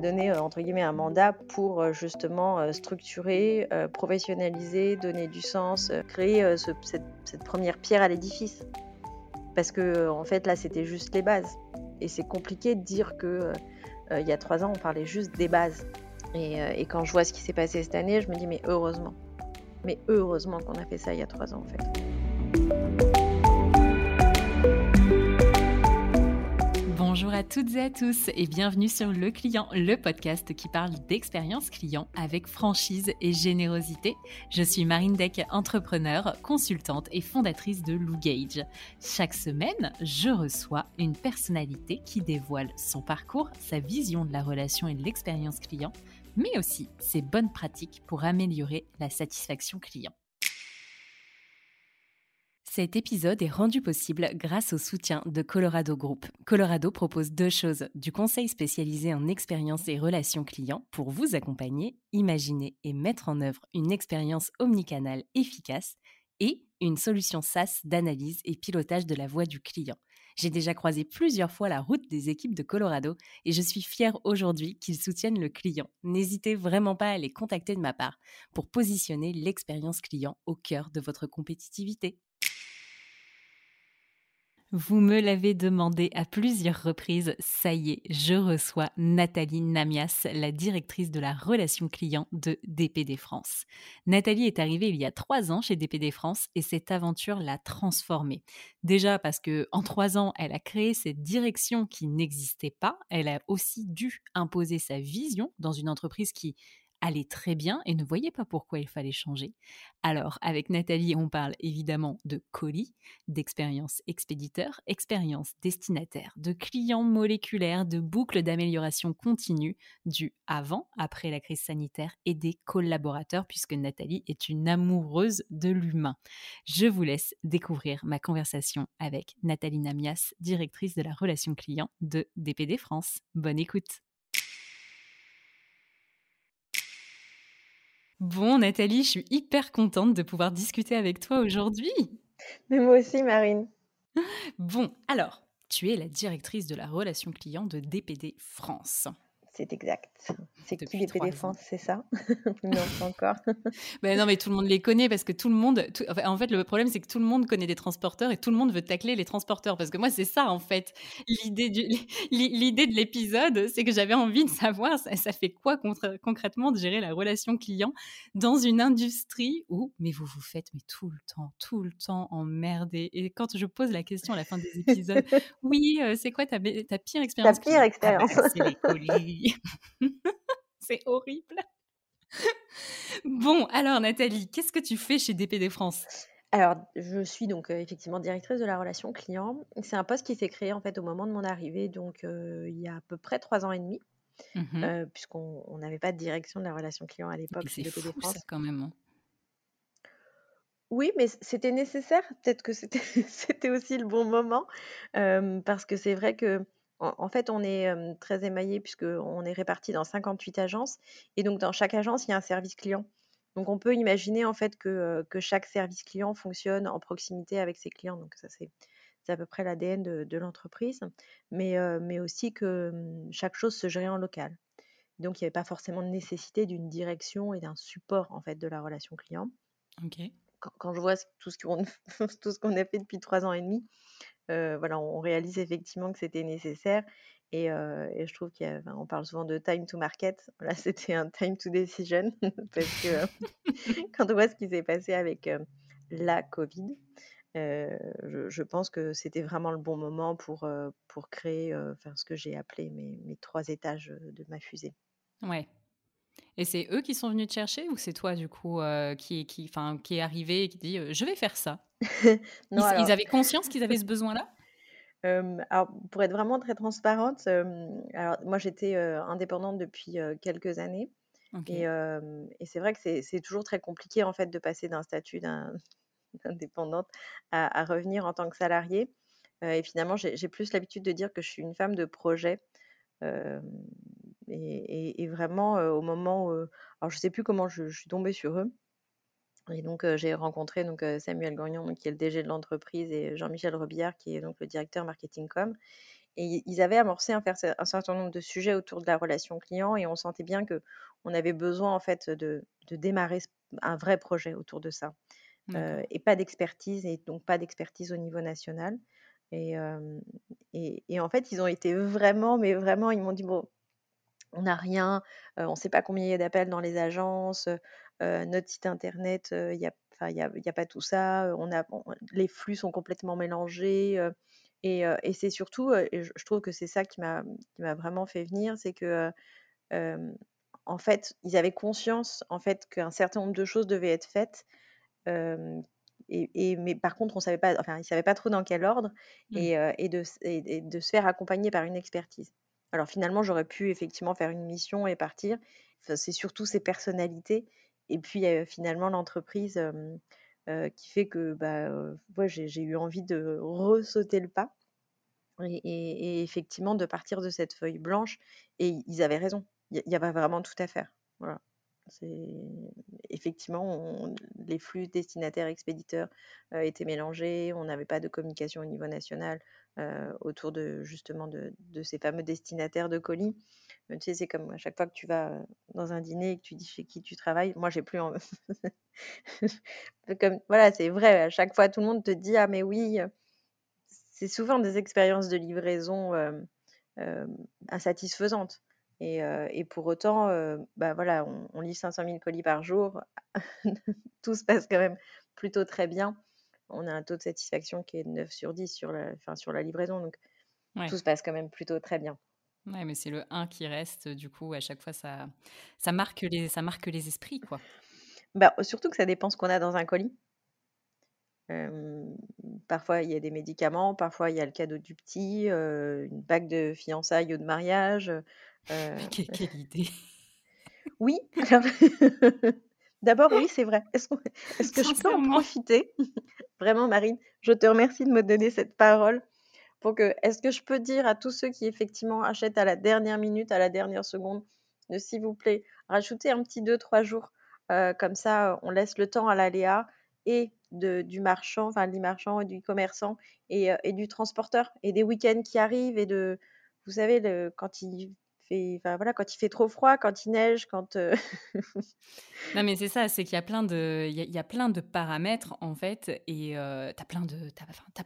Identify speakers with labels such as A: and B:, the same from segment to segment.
A: Donné entre guillemets un mandat pour justement structurer, professionnaliser, donner du sens, créer cette, cette, première pierre à l'édifice. Parce que en fait là c'était juste les bases. Et c'est compliqué de dire que il y a trois ans on parlait juste des bases. Et, et quand je vois ce qui s'est passé cette année, je me dis mais heureusement. Mais heureusement qu'on a fait ça il y a trois ans en fait.
B: Bonjour à toutes et à tous et bienvenue sur Le Client, le podcast qui parle d'expérience client avec franchise et générosité. Je suis Marine Deck, entrepreneur, consultante et fondatrice de Lou Gage. Chaque semaine, je reçois une personnalité qui dévoile son parcours, sa vision de la relation et de l'expérience client, mais aussi ses bonnes pratiques pour améliorer la satisfaction client. Cet épisode est rendu possible grâce au soutien de Colorado Group. Colorado propose deux choses, du conseil spécialisé en expérience et relations clients pour vous accompagner, imaginer et mettre en œuvre une expérience omnicanale efficace et une solution SaaS d'analyse et pilotage de la voix du client. J'ai déjà croisé plusieurs fois la route des équipes de Colorado et je suis fière aujourd'hui qu'ils soutiennent le client. N'hésitez vraiment pas à les contacter de ma part pour positionner l'expérience client au cœur de votre compétitivité. Vous me l'avez demandé à plusieurs reprises, ça y est, je reçois Nathalie Namias, la directrice de la relation client de DPD France. Nathalie est arrivée il y a trois ans chez DPD France et cette aventure l'a transformée. Déjà parce que en trois ans, elle a créé cette direction qui n'existait pas. Elle a aussi dû imposer sa vision dans une entreprise qui allait très bien et ne voyait pas pourquoi il fallait changer. Alors, avec Nathalie, on parle évidemment de colis, d'expérience expéditeur, expérience destinataire, de clients moléculaires, de boucles d'amélioration continue, du avant, après la crise sanitaire et des collaborateurs, puisque Nathalie est une amoureuse de l'humain. Je vous laisse découvrir ma conversation avec Nathalie Namias, directrice de la relation client de DPD France. Bonne écoute. Bon, Nathalie, je suis hyper contente de pouvoir discuter avec toi aujourd'hui.
A: Mais moi aussi, Marine.
B: Bon, alors, tu es la directrice de la relation client de DPD France.
A: C'est exact. C'est qui les défense, c'est ça? Non, pas encore.
B: ben non, mais tout le monde les connaît parce que tout le monde. en fait, le problème, c'est que tout le monde connaît des transporteurs et tout le monde veut tacler les transporteurs. Parce que moi, c'est ça, en fait. L'idée, du... L'idée de l'épisode, c'est que j'avais envie de savoir, ça, fait quoi concrètement de gérer la relation client dans une industrie où, mais vous vous faites mais tout le temps, tout le temps emmerder. Et quand je pose la question à la fin des épisodes, oui, euh, c'est quoi ta, ta pire expérience
A: Ta pire expérience. Ah
B: c'est les colis. c'est horrible. bon, alors Nathalie, qu'est-ce que tu fais chez DPD France?
A: Alors, je suis donc euh, effectivement directrice de la relation client. C'est un poste qui s'est créé en fait au moment de mon arrivée, donc euh, il y a à peu près trois ans et demi, mmh euh, puisqu'on n'avait pas de direction de la relation client à l'époque
B: chez DPD France. Ça, quand même. Hein.
A: Oui, mais c'était nécessaire. Peut-être que c'était aussi le bon moment, parce que c'est vrai que en, fait, on est très émaillé puisqu'on est réparti dans 58 agences et donc dans chaque agence, il y a un service client. Donc on peut imaginer en fait que, chaque service client fonctionne en proximité avec ses clients. Donc ça, c'est à peu près l'ADN de, l'entreprise, mais, mais aussi que chaque chose se gère en local. Donc il n'y avait pas forcément de nécessité d'une direction et d'un support en fait de la relation client.
B: Ok.
A: Quand, je vois tout ce qu'on a fait depuis trois ans et demi, voilà, on réalise effectivement que c'était nécessaire. Et, je trouve qu'on parle souvent de time to market. Là, c'était un time to decision parce que quand on voit ce qui s'est passé avec la Covid, je, pense que c'était vraiment le bon moment pour, créer ce que j'ai appelé mes, mes, trois étages de ma fusée.
B: Ouais. Et c'est eux qui sont venus te chercher ou c'est toi, du coup, qui, qui, qui est arrivé et qui dit je vais faire ça? Ils, avaient conscience qu'ils avaient ce besoin-là?
A: Alors, pour être vraiment très transparente, alors moi j'étais indépendante depuis quelques années. Et, c'est vrai que c'est toujours très compliqué en fait de passer d'un statut d'indépendante à, revenir en tant que salariée. et finalement, j'ai plus l'habitude de dire que je suis une femme de projet. Et, vraiment, au moment où. Alors, je ne sais plus comment je, je suis tombée sur eux. Et donc, j'ai rencontré donc, Samuel Gagnon, qui est le DG de l'entreprise, et Jean-Michel Robillard, qui est donc le directeur marketing com. Et ils avaient amorcé un, un, certain nombre de sujets autour de la relation client, et on sentait bien que on avait besoin en fait de, de démarrer un vrai projet autour de ça, et pas d'expertise, et donc pas d'expertise au niveau national. Et, et, et, en fait, ils ont été vraiment, mais vraiment, ils m'ont dit bon, on n'a rien, on ne sait pas combien il y a d'appels dans les agences, notre site internet, il n'y a, pas tout ça, on a, les flux sont complètement mélangés. et, et c'est surtout, et je, trouve que c'est ça qui m'a vraiment fait venir, c'est que en fait, ils avaient conscience en fait qu'un certain nombre de choses devaient être faites. Et, mais par contre, on savait pas, enfin, ils savaient pas trop dans quel ordre, mmh. et, et, de, et, de, se faire accompagner par une expertise. Alors finalement, j'aurais pu effectivement faire une mission et partir. c'est surtout ces personnalités. Et puis finalement l'entreprise qui fait que bah, j'ai eu envie de ressauter le pas et, effectivement de partir de cette feuille blanche. Et ils avaient raison. Il y, avait vraiment tout à faire. Voilà. Effectivement, les flux destinataires-expéditeurs étaient mélangés, on n'avait pas de communication au niveau national autour de justement de, ces fameux destinataires de colis. Tu sais, c'est comme à chaque fois que tu vas dans un dîner et que tu dis chez qui tu travailles, moi j'ai plus en... voilà, c'est vrai, à chaque fois tout le monde te dit ah mais oui, c'est souvent des expériences de livraison insatisfaisantes. Et, pour autant, bah voilà, on, on, livre 500 000 colis par jour. Tout se passe quand même plutôt très bien. On a un taux de satisfaction qui est de 9 sur 10 sur la, enfin, sur la livraison. Donc, tout se passe quand même plutôt très bien.
B: Ouais, mais c'est le 1 qui reste. Du coup, à chaque fois, ça, ça, marque, les, ça marque les esprits. quoi.
A: Bah, surtout que ça dépend ce qu'on a dans un colis. parfois, il y a des médicaments, parfois, il y a le cadeau du petit, une bague de fiançailles ou de mariage.
B: Euh, quelle, idée
A: Oui, d'abord, oui, c'est vrai. Est-ce que je peux en profiter? Vraiment, Marine, je te remercie de me donner cette parole. Pour que, est-ce que je peux dire à tous ceux qui effectivement achètent à la dernière minute, à la dernière seconde, de s'il vous plaît, rajouter un petit 2-3 jours. Euh, comme ça, on laisse le temps à l'aléa et de, du marchand, enfin du marchand et du commerçant et, euh, et, du transporteur et des week-ends qui arrivent et de, vous savez, le, quand il voilà, quand il fait trop froid, quand il neige, quand. Euh,
B: non, mais c'est ça, c'est qu'il y a plein de, il y, a, plein de paramètres en fait, et euh, tu as plein de,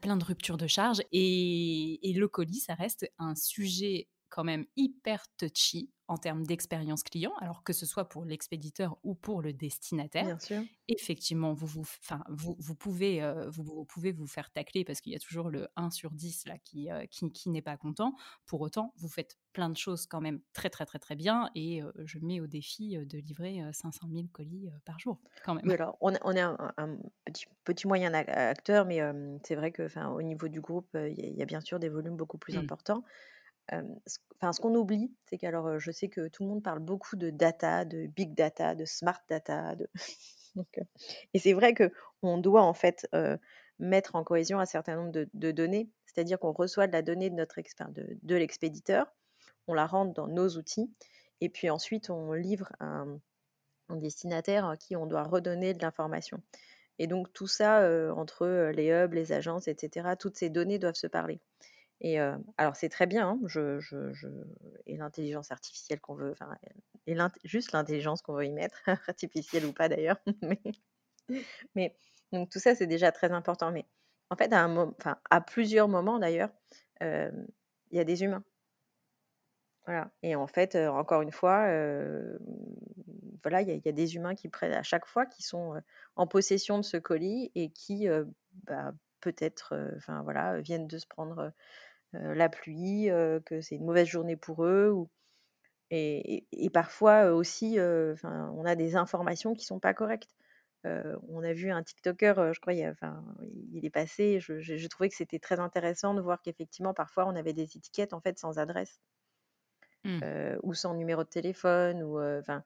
B: plein de ruptures de charge, et, et le colis, ça reste un sujet quand même hyper touchy en termes d'expérience client, alors que ce soit pour l'expéditeur ou pour le destinataire.
A: Bien sûr.
B: Effectivement, vous, vous, vous, vous pouvez, euh, vous, vous, pouvez vous faire tacler parce qu'il y a toujours le 1 sur 10 là, qui, euh, qui, qui n'est pas content. Pour autant, vous faites plein de choses quand même très très très très bien et euh, je mets au défi de livrer 500 000 colis par jour quand même.
A: alors, on, on est un, petit, petit, moyen acteur, mais c'est vrai que au niveau du groupe, il y, a bien sûr des volumes beaucoup plus mmh. importants enfin, ce qu'on oublie, c'est qu'alors, je sais que tout le monde parle beaucoup de data, de big data, de smart data, et c'est vrai que on doit en fait mettre en cohésion un certain nombre de, données, c'est-à-dire qu'on reçoit de la donnée de notre de, l'expéditeur, on la rentre dans nos outils, et puis ensuite on livre un destinataire à qui on doit redonner de l'information. Et donc tout ça entre les hubs, les agences, etc. Toutes ces données doivent se parler. Et alors c'est très bien, hein, et l'intelligence artificielle qu'on veut, et juste l'intelligence qu'on veut y mettre, artificielle ou pas d'ailleurs, mais, donc tout ça c'est déjà très important. Mais en fait, à, plusieurs moments d'ailleurs, il y a des humains. Voilà. Et en fait, encore une fois, voilà, il y, a des humains qui prennent à chaque fois, qui sont en possession de ce colis et qui, bah, peut-être, enfin voilà, viennent de se prendre la pluie, que c'est une mauvaise journée pour eux. Ou... Et, parfois aussi, on a des informations qui sont pas correctes. on a vu un TikToker, je crois, il, enfin, il est passé. J'ai trouvé que c'était très intéressant de voir qu'effectivement, parfois, on avait des étiquettes en fait sans adresse mmh. ou sans numéro de téléphone. Ou, enfin,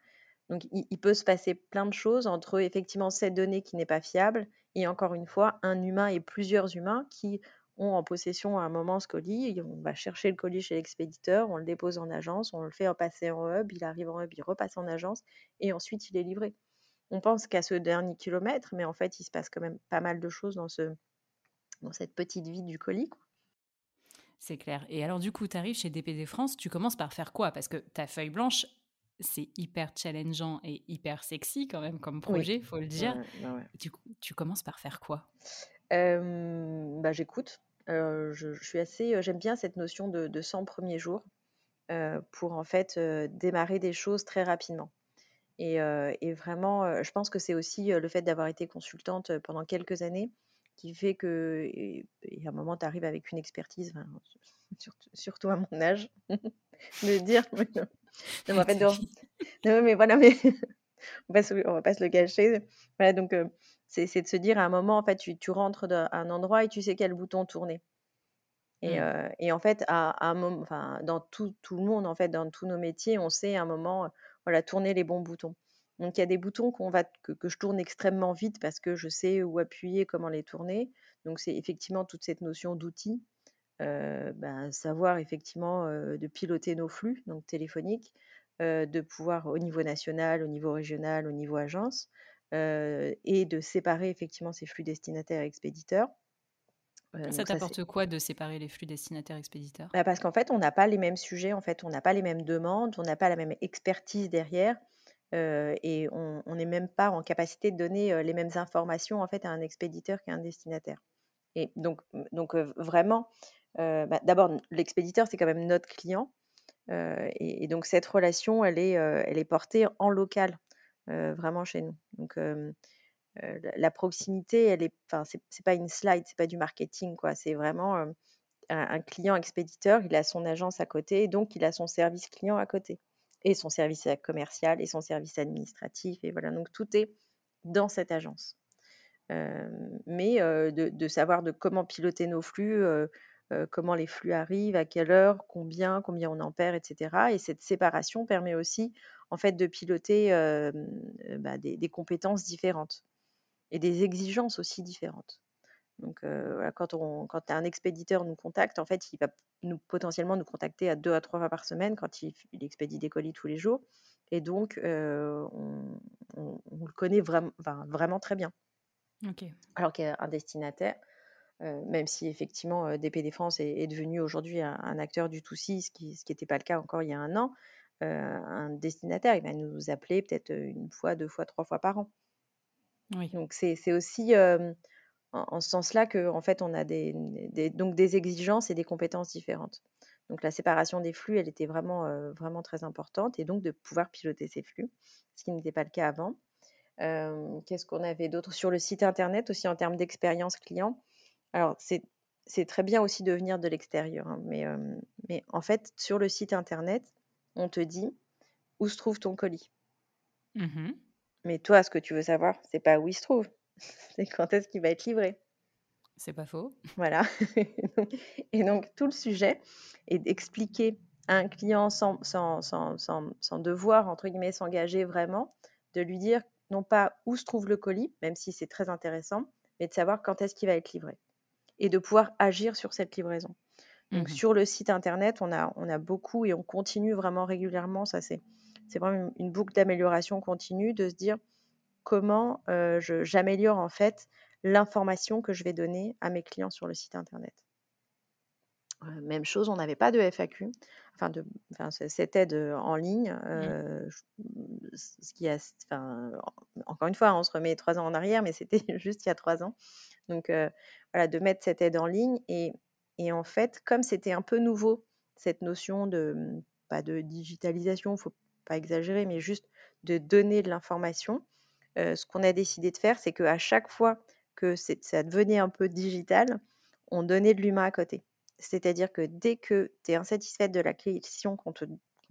A: donc, il, il, peut se passer plein de choses entre effectivement cette donnée qui n'est pas fiable et encore une fois, un humain et plusieurs humains qui ont en possession à un moment ce colis. On va chercher le colis chez l'expéditeur, on le dépose en agence, on le fait passer en hub, il arrive en hub, il repasse en agence et ensuite il est livré. on pense qu'à ce dernier kilomètre, mais en fait, il se passe quand même pas mal de choses dans, ce, dans cette petite vie du colis.
B: C'est clair. Et alors, du coup, tu arrives chez DPD France, tu commences par faire quoi? Parce que ta feuille blanche, c'est hyper challengeant et hyper sexy quand même comme projet, il faut le dire. Tu, tu, commences par faire quoi?
A: Bah, J'écoute. Je, suis assez, j'aime bien cette notion de, de 100 premiers jours pour en fait démarrer des choses très rapidement. Et, et vraiment, je pense que c'est aussi le fait d'avoir été consultante pendant quelques années qui fait que, et, à un moment, tu arrives avec une expertise, surtout, à mon âge, de dire, non, en fait, non, mais voilà, mais on va, on va pas se le cacher. Voilà, donc c'est de se dire à un moment, en fait, tu, tu rentres à un endroit et tu sais quel bouton tourner. Et, mmh. et en fait, à, un moment, enfin, dans tout, tout, le monde, en fait, dans tous nos métiers, on sait à un moment, voilà, tourner les bons boutons. Donc il y a des boutons qu'on va, que, que, je tourne extrêmement vite parce que je sais où appuyer, comment les tourner. Donc c'est effectivement toute cette notion d'outil, ben, savoir effectivement de piloter nos flux, donc téléphoniques, de pouvoir au niveau national, au niveau régional, au niveau agence, et de séparer effectivement ces flux destinataires et expéditeurs.
B: ça t'apporte quoi de séparer les flux destinataires expéditeurs?
A: Bah Parce qu'en fait, on n'a pas les mêmes sujets, en fait, on n'a pas les mêmes demandes, on n'a pas la même expertise derrière, et on n'est même pas en capacité de donner les mêmes informations en fait à un expéditeur qu'à un destinataire. Et donc, donc vraiment, bah, d'abord, l'expéditeur, c'est quand même notre client. Et, donc, cette relation, elle est, elle est portée en local, vraiment chez nous. Donc, la proximité, elle est, enfin, c'est pas une slide, c'est pas du marketing, quoi. C'est vraiment un, client expéditeur, il a son agence à côté, donc il a son service client à côté, et son service commercial, et son service administratif, et voilà. Donc, tout est dans cette agence. mais de, de, savoir de comment piloter nos flux, comment les flux arrivent, à quelle heure, combien, combien on en perd, etc. Et cette séparation permet aussi, en fait, de piloter bah, des, compétences différentes et des exigences aussi différentes. Donc, quand, on, quand un expéditeur nous contacte, en fait, il va nous, potentiellement nous contacter à deux à trois fois par semaine quand il, expédie des colis tous les jours. Et donc, on, le connaît vraiment, vraiment très bien. Alors qu'un destinataire, même si effectivement DPD France est, devenu aujourd'hui un, acteur du tout-ci, ce qui n'était pas le cas encore il y a un an, un destinataire, il va nous appeler peut-être une fois, deux fois, trois fois par an. Donc c'est aussi en, ce sens-là qu'en en fait on a des, donc des exigences et des compétences différentes. Donc la séparation des flux, elle était vraiment, vraiment très importante et donc de pouvoir piloter ces flux, ce qui n'était pas le cas avant. Qu'est-ce qu'on avait d'autre? Sur le site internet aussi en termes d'expérience client Alors c'est très bien aussi de venir de l'extérieur, hein, mais, mais en fait sur le site internet, on te dit où se trouve ton colis. Mmh mais toi, ce que tu veux savoir, c'est pas où il se trouve, c'est quand est-ce qu'il va être livré.
B: C'est pas faux.
A: Voilà. et donc tout le sujet est d'expliquer à un client sans, sans, sans, sans devoir, entre guillemets, s'engager vraiment, de lui dire non pas où se trouve le colis, même si c'est très intéressant, mais de savoir quand est-ce qu'il va être livré et de pouvoir agir sur cette livraison. Donc mmh sur le site internet, on a, on a beaucoup et on continue vraiment régulièrement. Ça, c'est, c'est vraiment une, boucle d'amélioration continue de se dire comment euh, j'améliore en fait l'information que je vais donner à mes clients sur le site internet. Euh, même chose, on n'avait pas de FAQ, enfin, de, enfin cette aide en ligne, mmh. euh, ce qui a, enfin, encore une fois, on se remet trois ans en arrière, mais c'était juste il y a trois ans. Donc voilà, de mettre cette aide en ligne et, et en fait, comme c'était un peu nouveau, cette notion de pas de digitalisation, il faut pas exagérer, mais juste de donner de l'information, ce qu'on a décidé de faire, c'est qu'à chaque fois que ça devenait un peu digital, on donnait de l'humain à côté. C'est-à-dire que dès que tu es insatisfaite de la question qu'on te,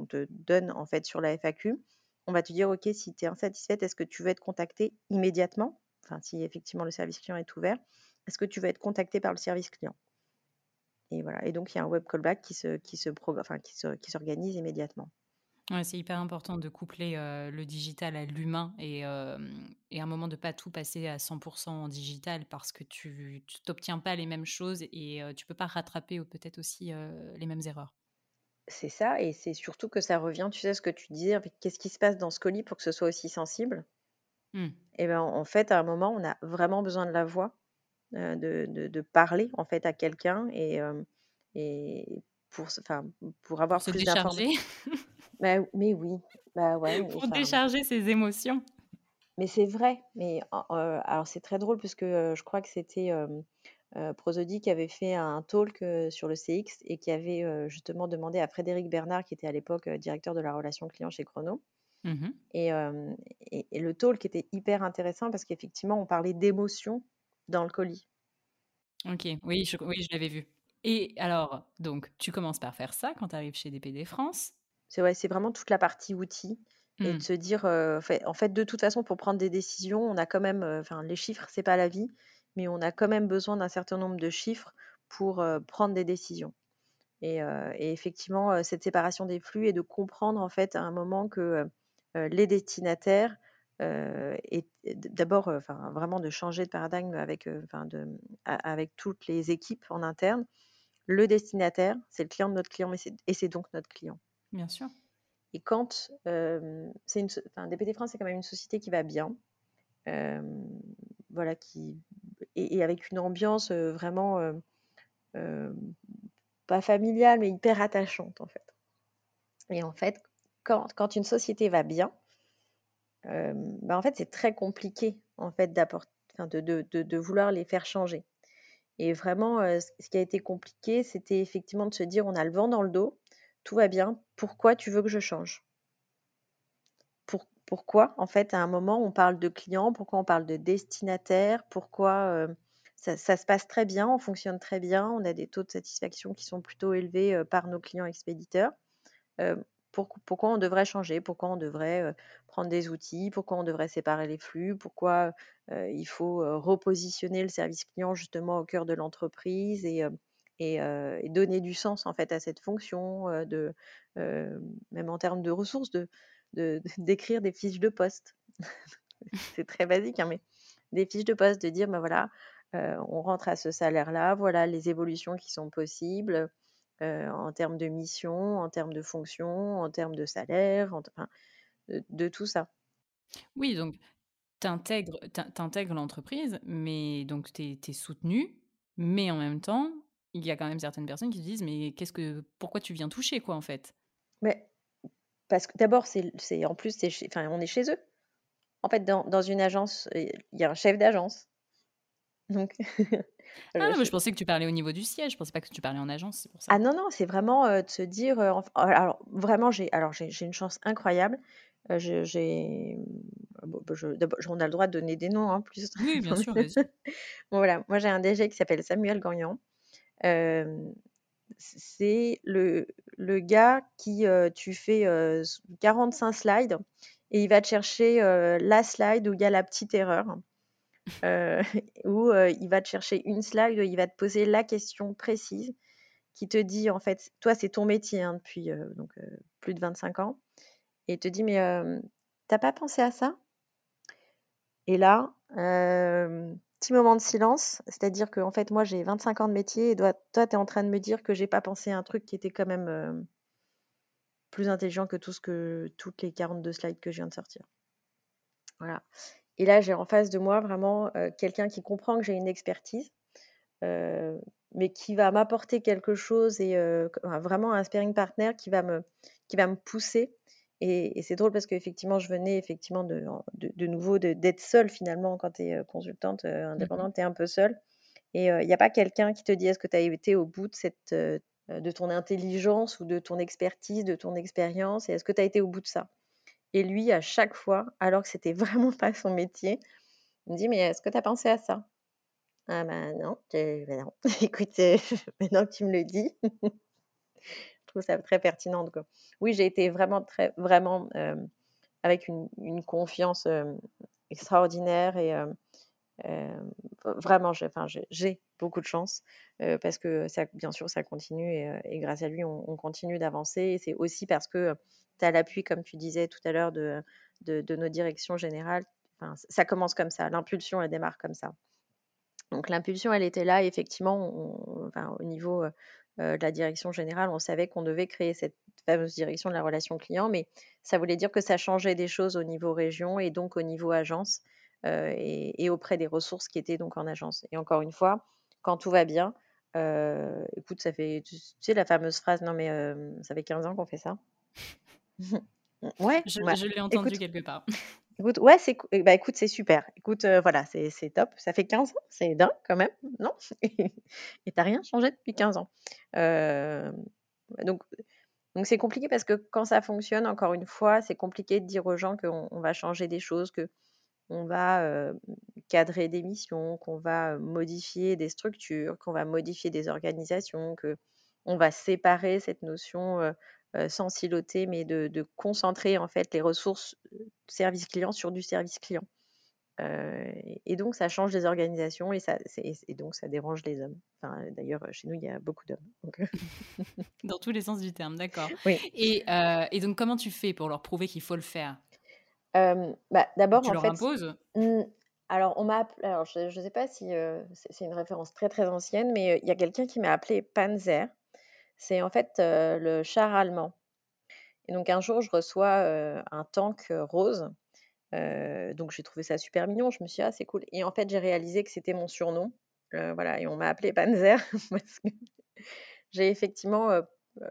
A: te, donne en fait sur la FAQ, on va te dire OK, si tu es insatisfaite, est-ce que tu veux être contacté immédiatement? Enfin, si effectivement le service client est ouvert, est-ce que tu veux être contacté par le service client? Et voilà. Et donc il y a un web callback qui se, qui se, enfin, qui s'organise immédiatement.
B: Ouais, c'est hyper important de coupler le digital à l'humain et, et, à un moment de pas tout passer à 100% en digital parce que tu n'obtiens pas les mêmes choses et tu peux pas rattraper peut-être aussi les mêmes erreurs.
A: C'est ça, et c'est surtout que ça revient, tu sais ce que tu disais, qu'est-ce qui se passe dans ce colis pour que ce soit aussi sensible?
B: Mmh.
A: Et ben, en fait, à un moment, on a vraiment besoin de la voix, de, de, de parler en fait à quelqu'un et, et pour, pour avoir
B: se
A: plus
B: décharger.
A: d'informations. Bah, mais oui, bah ouais,
B: Pour décharger ses émotions.
A: Mais c'est vrai, mais alors c'est très drôle parce que je crois que c'était Prosody qui avait fait un talk sur le CX et qui avait justement demandé à Frédéric Bernard, qui était à l'époque directeur de la relation client chez Chrono.
B: Mmh
A: Et, et, et, le talk était hyper intéressant parce qu'effectivement, on parlait d'émotion dans le colis.
B: Ok, oui, je, oui, je l'avais vu. Et alors, donc, tu commences par faire ça quand tu arrives chez DPD France
A: C'est ouais, vraiment toute la partie outils et de
B: mmh.
A: se dire, fait, en fait, de toute façon, pour prendre des décisions, on a quand même, enfin, les chiffres, c'est pas la vie, mais on a quand même besoin d'un certain nombre de chiffres pour prendre des décisions. Et, et, effectivement, cette séparation des flux et de comprendre en fait à un moment que les destinataires et d'abord, enfin, vraiment de changer de paradigme avec, enfin, de, avec toutes les équipes en interne. Le destinataire, c'est le client de notre client, et c'est donc notre client.
B: Bien sûr.
A: Et quand c'est une, enfin, DPD France, c'est quand même une société qui va bien, voilà, qui et, et, avec une ambiance vraiment pas familiale, mais hyper attachante en fait. Et en fait, quand, quand une société va bien, bah en fait, c'est très compliqué en fait de, vouloir les faire changer. Et vraiment, ce qui a été compliqué, c'était effectivement de se dire, on a le vent dans le dos, tout va bien, pourquoi tu veux que je change? Pour, Pourquoi, en fait, à un moment, on parle de clients, pourquoi on parle de destinataires, pourquoi ça, se passe très bien, on fonctionne très bien, on a des taux de satisfaction qui sont plutôt élevés par nos clients expéditeurs. Pour, pourquoi on devrait changer, pourquoi on devrait prendre des outils, pourquoi on devrait séparer les flux, pourquoi euh, il faut repositionner le service client justement au cœur de l'entreprise et, euh, donner du sens en fait à cette fonction, euh, même en termes de ressources, de, d'écrire de, des fiches de poste. C'est très basique, hein, mais des fiches de poste, de dire, ben voilà, on rentre à ce salaire-là, voilà les évolutions qui sont possibles. Euh, en termes de mission, en termes de fonction, en termes de salaire, en, enfin, de, de, tout ça.
B: Oui, donc tu intègres, l'entreprise, mais donc tu es, es, soutenu, mais en même temps, il y a quand même certaines personnes qui te disent mais qu'est-ce que pourquoi tu viens toucher quoi en fait?
A: Mais parce que d'abord c'est en plus enfin on est chez eux. En fait dans, dans une agence il y a un chef d'agence. Donc
B: Ah non, mais je pensais que tu parlais au niveau du siège, je pensais pas que tu parlais en agence, c'est pour ça.
A: Ah non non, c'est vraiment euh, de se dire euh, alors vraiment j'ai alors j'ai une chance incroyable. Euh, j'ai bon, je, on a le droit de donner des noms, hein, plus.
B: Oui, bien sûr.
A: bon, voilà, moi j'ai un DG qui s'appelle Samuel Gagnon. Euh, c'est le, le gars qui, euh, tu fais 45 slides et il va te chercher la slide où il y a la petite erreur. Euh, où il va te chercher une slide où il va te poser la question précise qui te dit, en fait, toi, c'est ton métier hein, depuis donc, plus de 25 ans, et il te dit, mais t'as pas pensé à ça? Et là, petit moment de silence, c'est-à-dire que en fait, moi, j'ai 25 ans de métier, et toi, tu es en train de me dire que j'ai pas pensé à un truc qui était quand même plus intelligent que tout ce que toutes les 42 slides que je viens de sortir. Voilà. Et là, j'ai en face de moi vraiment euh, quelqu'un qui comprend que j'ai une expertise, euh, mais qui va m'apporter quelque chose et euh, vraiment un sparring partner qui va me, qui va me pousser. Et, et c'est drôle parce qu'effectivement, je venais effectivement de, de, de nouveau d'être seule finalement quand tu es consultante indépendante, tu es un peu seule. Et il n'y a pas quelqu'un qui te dit est-ce que tu as été au bout de, cette, de ton intelligence ou de ton expertise, de ton expérience, et est-ce que tu as été au bout de ça? Et lui, à chaque fois, alors que c'était vraiment pas son métier, il me dit Mais est-ce que tu as pensé à ça? Ah ben non, non. écoute, maintenant que tu me le dis, je trouve ça très pertinent. Oui, j'ai été vraiment, très, vraiment euh, avec une, confiance euh, extraordinaire et euh, vraiment, j'ai beaucoup de chance parce que ça, bien sûr, ça continue et, et grâce à lui, on, on continue d'avancer. Et c'est aussi parce que tu as l'appui, comme tu disais tout à l'heure, de, nos directions générales. Enfin, ça commence comme ça, l'impulsion, elle démarre comme ça. Donc l'impulsion, elle était là, effectivement, au niveau euh, de la direction générale, on savait qu'on devait créer cette fameuse direction de la relation client, mais ça voulait dire que ça changeait des choses au niveau région et donc au niveau agence. et, auprès des ressources qui étaient donc en agence. Et encore une fois, quand tout va bien, écoute, ça fait, tu sais, la fameuse phrase, non mais ça fait 15 ans qu'on fait ça.
B: ouais, je, je l'ai entendu quelque part.
A: Écoute, ouais, c'est bah, écoute, c'est super. Écoute, voilà, c'est top. Ça fait 15 ans, c'est dingue quand même, non? Et tu rien changé depuis 15 ans. donc donc c'est compliqué parce que quand ça fonctionne, encore une fois, c'est compliqué de dire aux gens qu'on va changer des choses, qu'on va, cadrer des missions, qu'on va, modifier des structures, qu'on va modifier des organisations, qu'on va séparer cette notion, euh, sans siloter, mais de, concentrer en fait les ressources euh, service client sur du service client. Euh, et donc, ça change les organisations et, ça, et donc ça dérange les hommes. Enfin, D'ailleurs, chez nous, il y a beaucoup d'hommes.
B: Dans tous les sens du terme, d'accord.
A: Oui.
B: Et, et, donc, comment tu fais pour leur prouver qu'il faut le faire?
A: Bah, D'abord, en
B: leur
A: fait,
B: imposes?
A: alors, on m'a alors je ne sais pas si c'est une référence très très ancienne, mais il y a quelqu'un qui m'a appelé Panzer. C'est en fait, le char allemand. Et donc un jour, je reçois, un tank, rose, donc j'ai trouvé ça super mignon. Je me suis dit: «Ah, c'est cool» et en fait, j'ai réalisé que c'était mon surnom, voilà. Et on m'a appelé Panzer parce que j'ai effectivement,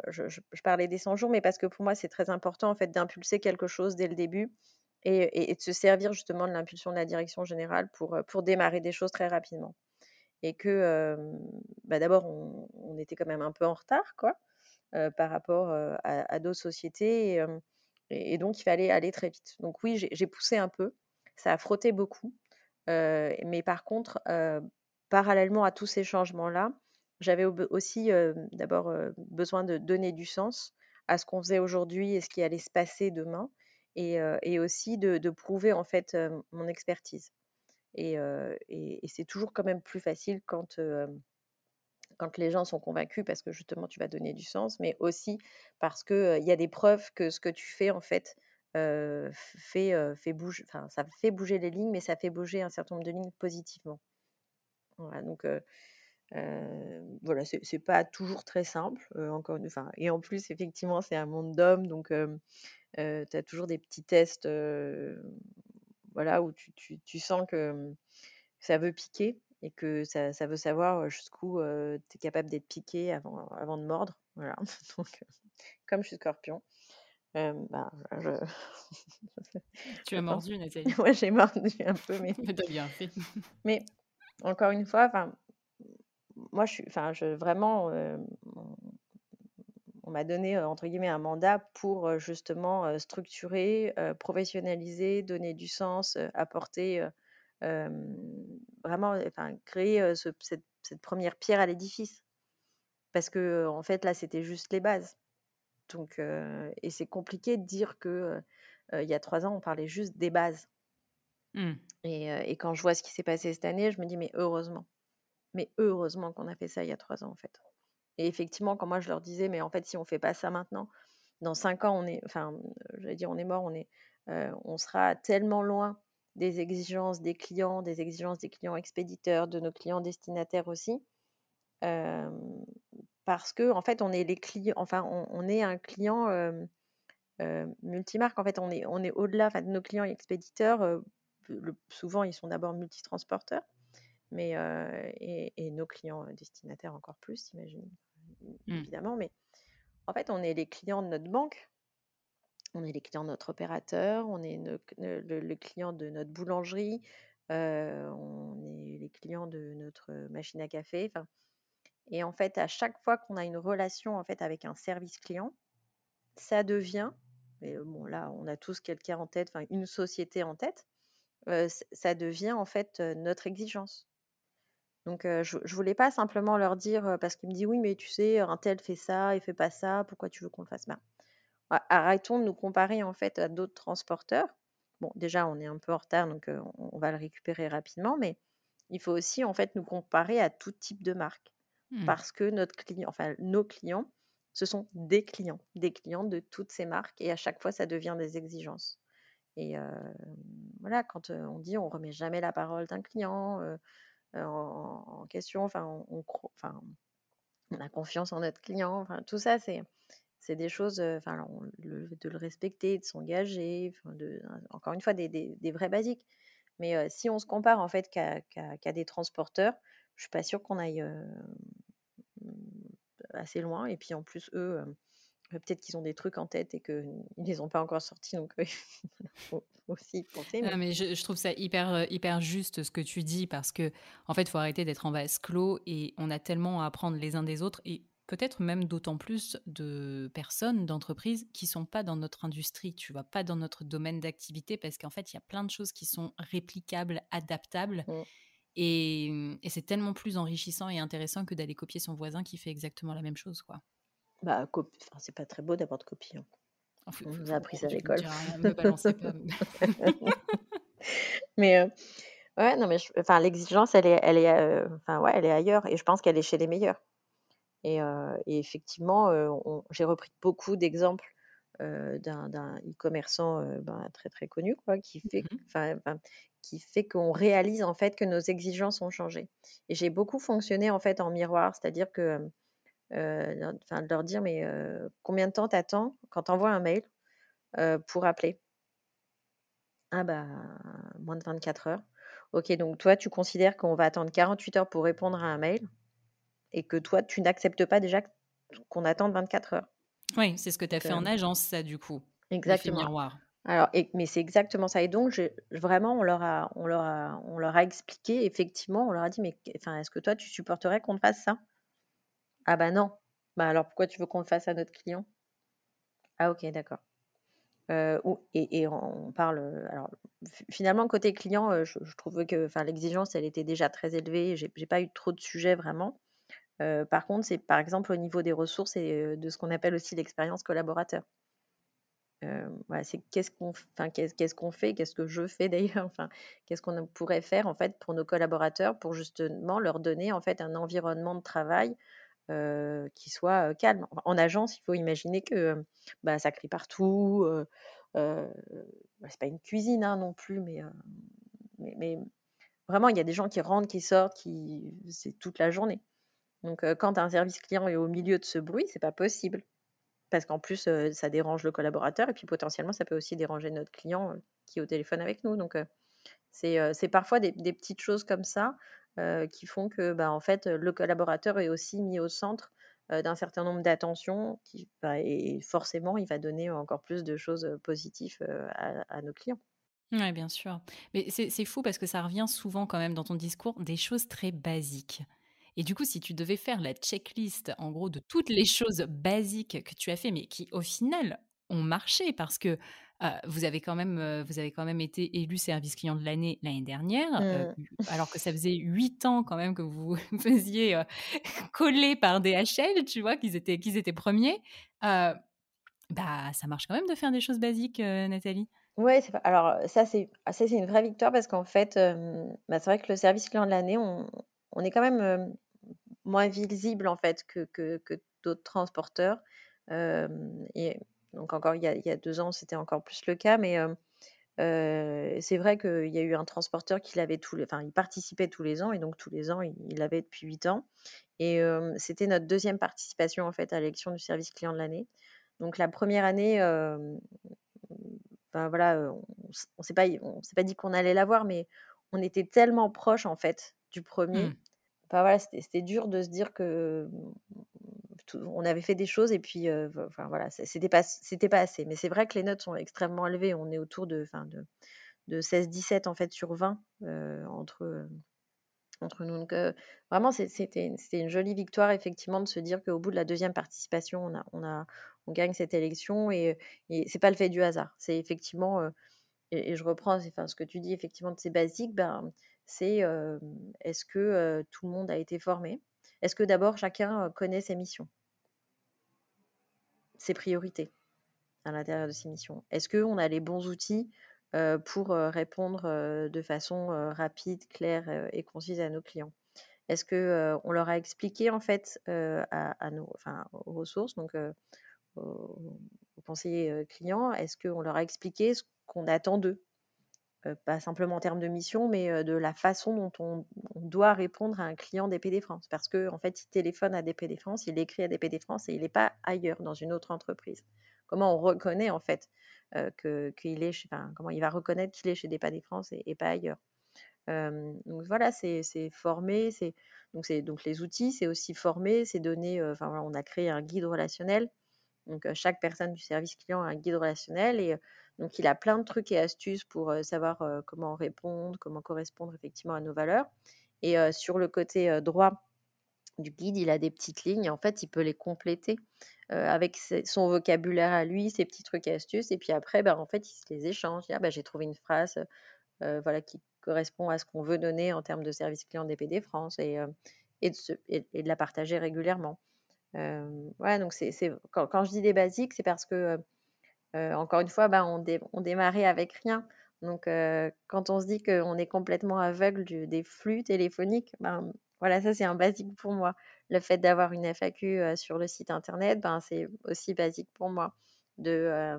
A: je parlais des 100 jours, mais parce que pour moi, c'est très important, en fait, d'impulser quelque chose dès le début et de se servir justement de l'impulsion de la direction générale pour, pour démarrer des choses très rapidement et que, bah, d'abord, on était quand même un peu en retard, quoi, par rapport à, d'autres sociétés. Et, donc, il fallait aller très vite. Donc oui, j'ai poussé un peu. Ça a frotté beaucoup. mais par contre, parallèlement à tous ces changements-là, j'avais aussi d'abord besoin de donner du sens à ce qu'on faisait aujourd'hui et ce qui allait se passer demain, et, aussi de, prouver en fait mon expertise. Et, c'est toujours quand même plus facile quand, quand les gens sont convaincus parce que justement tu vas donner du sens, mais aussi parce qu'il il y a des preuves que ce que tu fais en fait fait, fait bouger, enfin ça fait bouger les lignes, mais ça fait bouger un certain nombre de lignes positivement. Voilà, donc voilà, c'est pas toujours très simple, encore une fois. Et en plus, effectivement, c'est un monde d'hommes, donc tu as toujours des petits tests voilà, où tu, tu, tu sens que ça veut piquer et que ça, ça veut savoir jusqu'où tu es capable d'être piqué avant, avant de mordre. Voilà. Donc, comme je suis scorpion, bah, je...
B: tu as mordu, Nathalie.
A: Moi, j'ai mordu un peu, mais.
B: bien fait.
A: mais encore une fois, enfin, moi, je suis, enfin, je vraiment, on m'a donné entre guillemets un mandat pour justement structurer, professionnaliser, donner du sens, apporter vraiment, enfin, créer cette, première pierre à l'édifice. Parce que en fait là, c'était juste les bases. Donc, et c'est compliqué de dire que il y a trois ans, on parlait juste des bases. Mmh. Et, et, quand je vois ce qui s'est passé cette année, je me dis mais heureusement, mais heureusement qu'on a fait ça il y a trois ans en fait. Et effectivement, quand moi je leur disais, mais en fait, si on fait pas ça maintenant, dans cinq ans, on est, enfin, j'allais dire, on est mort, on est, euh, on sera tellement loin des exigences des clients, des exigences des clients expéditeurs, de nos clients destinataires aussi, euh, parce que en fait, on est les clients, enfin, on, est un client euh, multimarque. En fait, on est, on est au-delà de nos clients expéditeurs. souvent, ils sont d'abord multitransporteurs mais et, nos clients destinataires encore plus, j'imagine, mmh. évidemment. Mais en fait, on est les clients de notre banque, on est les clients de notre opérateur, on est le, client de notre boulangerie, on est les clients de notre machine à café. Et en fait, à chaque fois qu'on a une relation en fait avec un service client, ça devient, et bon là, on a tous quelqu'un en tête, enfin une société en tête, ça devient en fait notre exigence. Donc, je ne voulais pas simplement leur dire, parce qu'ils me disent: «Oui, mais tu sais, un tel fait ça, il fait pas ça, pourquoi tu veux qu'on le fasse?» ben, arrêtons de nous comparer, en fait, à d'autres transporteurs. Bon, déjà, on est un peu en retard, donc on va le récupérer rapidement, mais il faut aussi, en fait, nous comparer à tout type de marque. Mmh. Parce que notre client enfin, nos clients, ce sont des clients, des clients de toutes ces marques et à chaque fois, ça devient des exigences. Et voilà, quand, on dit: «On remet jamais la parole d'un client», en, question. Enfin, on, on a confiance en notre client. Enfin, tout ça, c'est c'est des choses, enfin, de le respecter, de s'engager, encore une fois, des, vrais basiques. Mais si on se compare en fait qu'à des transporteurs, je suis pas sûre qu'on aille assez loin. Et puis en plus, eux, peut-être qu'ils ont des trucs en tête et qu'ils ne les ont pas encore sortis. Donc, aussi penser.
B: Mais... mais je, trouve ça hyper, hyper juste ce que tu dis parce que, en fait, il faut arrêter d'être en vase clos et on a tellement à apprendre les uns des autres. Et peut-être même d'autant plus de personnes, d'entreprises qui sont pas dans notre industrie, tu vois, pas dans notre domaine d'activité, parce qu'en fait, il y a plein de choses qui sont réplicables, adaptables. Mmh. Et, et c'est tellement plus enrichissant et intéressant que d'aller copier son voisin qui fait exactement la même chose, quoi.
A: Bah, c'est pas très beau d'avoir de copies. Hein. On nous a appris ça à l'école. mais euh, ouais, non, mais enfin, l'exigence, elle est, elle est, euh, enfin, ouais, elle est ailleurs, et je pense qu'elle est chez les meilleurs. Et, effectivement, j'ai repris beaucoup d'exemples d'un e-commerçant ben, très très connu, quoi, qui fait, mmh qui fait qu'on réalise en fait que nos exigences ont changé. Et j'ai beaucoup fonctionné en fait en miroir, c'est-à-dire que, enfin, de leur dire mais combien de temps t'attends quand t'envoies un mail pour appeler? Ah bah moins de 24 heures. Ok, donc toi tu considères qu'on va attendre 48 heures pour répondre à un mail et que toi, tu n'acceptes pas déjà qu'on attende 24 heures?
B: Oui, c'est ce que tu as fait en agence, ça, du coup.
A: Exactement. Miroir. Alors, mais c'est exactement ça. Et donc, vraiment, on leur, a, on, leur a, on leur a expliqué, effectivement, on leur a dit, mais enfin, est-ce que toi, tu supporterais qu'on te fasse ça? Ah bah non. Bah alors, pourquoi tu veux qu'on le fasse à notre client? Ah ok, d'accord. Euh, et, on parle. Alors, finalement, côté client, euh, je, je trouve que l'exigence, elle était déjà très élevée. J'ai pas eu trop de sujets vraiment par contre, c'est par exemple au niveau des ressources et de ce qu'on appelle aussi l'expérience collaborateur. voilà, c'est qu'est-ce qu'on enfin, qu'est-ce fait, qu'est-ce que je fais d'ailleurs, qu'est-ce qu'on pourrait faire en fait pour nos collaborateurs pour justement leur donner en fait un environnement de travail qui soit calme. En agence, il faut imaginer que bah, ça crie partout. Euh, bah, c'est pas une cuisine hein, non plus, mais, vraiment, il y a des gens qui rentrent, qui sortent, qui c'est toute la journée. Donc, quand un service client est au milieu de ce bruit, c'est pas possible. Parce qu'en plus, ça dérange le collaborateur et puis potentiellement, ça peut aussi déranger notre client qui est au téléphone avec nous. Donc, c'est parfois des, petites choses comme ça qui font que, bah, en fait, le collaborateur est aussi mis au centre d'un certain nombre d'attentions bah, et forcément, il va donner encore plus de choses positives à, à nos clients.
B: Oui, bien sûr. Mais c'est fou parce que ça revient souvent quand même dans ton discours des choses très basiques. Et du coup, si tu devais faire la checklist, en gros, de toutes les choses basiques que tu as fait, mais qui au final ont marché, parce que vous avez quand même, vous avez quand même été élu service client de l'année l'année dernière, mmh. alors que ça faisait huit ans quand même que vous faisiez coller par DHL, tu vois, qu'ils étaient, qu'ils étaient premiers. bah, ça marche quand même de faire des choses basiques, Nathalie.
A: Oui, alors ça c'est c'est une vraie victoire parce qu'en fait, bah, c'est vrai que le service client de l'année, on, on est quand même moins visible en fait que, que, d'autres transporteurs. et donc encore il y, a, il y, a, deux ans, c'était encore plus le cas, mais c'est vrai qu'il y a eu un transporteur qui l'avait tous les, enfin il participait tous les ans et donc tous les ans il l'avait depuis huit ans. Et c'était notre deuxième participation en fait à l'élection du service client de l'année. Donc la première année, ben voilà, on, s'est pas, on s'est pas dit qu'on allait l'avoir, mais on était tellement proche en fait du premier. Mmh voilà, c'était dur de se dire que on avait fait des choses et puis enfin voilà, c'était pas c'était pas assez. Mais c'est vrai que les notes sont extrêmement élevées. On est autour de enfin de, de 16-17 en fait sur 20 entre entre nous. Donc vraiment c'était une jolie victoire effectivement de se dire qu'au bout de la deuxième participation on gagne cette élection et, et c'est pas le fait du hasard. C'est effectivement et, je reprends enfin, ce que tu dis effectivement de ces basiques ben c'est est-ce que tout le monde a été formé? Est-ce que d'abord chacun connaît ses missions Ses priorités à l'intérieur de ses missions. Est-ce qu'on a les bons outils pour répondre de façon rapide, claire et concise à nos clients? Est-ce qu'on leur a expliqué en fait à, nos, aux ressources, donc aux conseillers clients, est-ce qu'on leur a expliqué ce qu'on attend d'eux? Pas simplement en termes de mission, mais de la façon dont on, doit répondre à un client DPD France. Parce qu'en en fait, il téléphone à DPD France, il écrit à DPD France et il n'est pas ailleurs dans une autre entreprise. Comment on reconnaît en fait que qu'il est chez comment il va reconnaître qu'il est chez Dépannez France et pas ailleurs. Donc voilà, c'est c'est former, c'est donc donc les outils, c'est aussi former, c'est donner, heu, enfin on a créé un guide relationnel. Donc chaque personne du service client a un guide relationnel et donc il a plein de trucs et astuces pour, savoir, comment répondre, comment correspondre effectivement à nos valeurs et sur le côté, droit du guide, il a des petites lignes. En fait, il peut les compléter, avec son vocabulaire à lui, ses petits trucs et astuces et puis après, bah, en fait, il se les échange. «Ah bah, j'ai trouvé une phrase, voilà, qui correspond à ce qu'on veut donner en termes de service client DPD France» et de la partager régulièrement. Hem, ouais, donc c'est quand je dis des basiques, c'est parce que, encore une fois, bah, on dé on démarrait avec rien. Donc heu, quand on se dit qu'on est complètement aveugle des flux téléphoniques, ben, voilà, ça c'est un basique pour moi. Le fait d'avoir une FAQ, heu, sur le site internet, ben, c'est aussi basique pour moi de,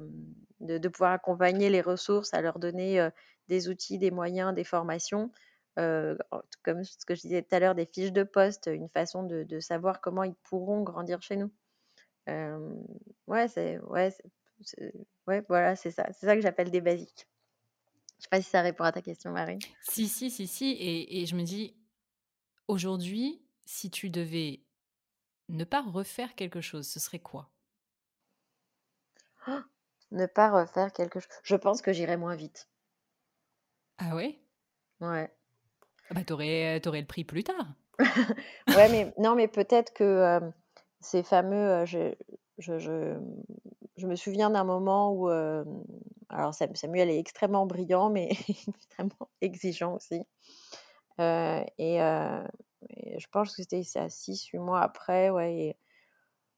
A: pouvoir accompagner les ressources, à leur donner, des outils, des moyens, des formations, comme ce que je disais tout à l'heure, des fiches de poste, une façon de savoir comment ils pourront grandir chez nous. Ouais, c'est ouais, voilà, c'est ça. C'est ça que j'appelle des basiques. Je sais pas si ça répond à ta question, Marie?
B: Si, si, si, si et et je me dis, aujourd'hui, si tu devais ne pas refaire quelque chose, ce serait quoi?
A: Ne pas refaire quelque chose je pense que j'irais moins vite.
B: Ah ouais?
A: Ouais.
B: Ah bah, tu aurais, tu aurais le prix plus tard.
A: Ouais, mais non, mais peut-être que, hem, ces fameux, je je je, je me souviens d'un moment où, hem, alors Sam Samuel est extrêmement brillant, mais extrêmement exigeant aussi. Heu et heu et je pense que c'était ça 6-8 mois après, ouais et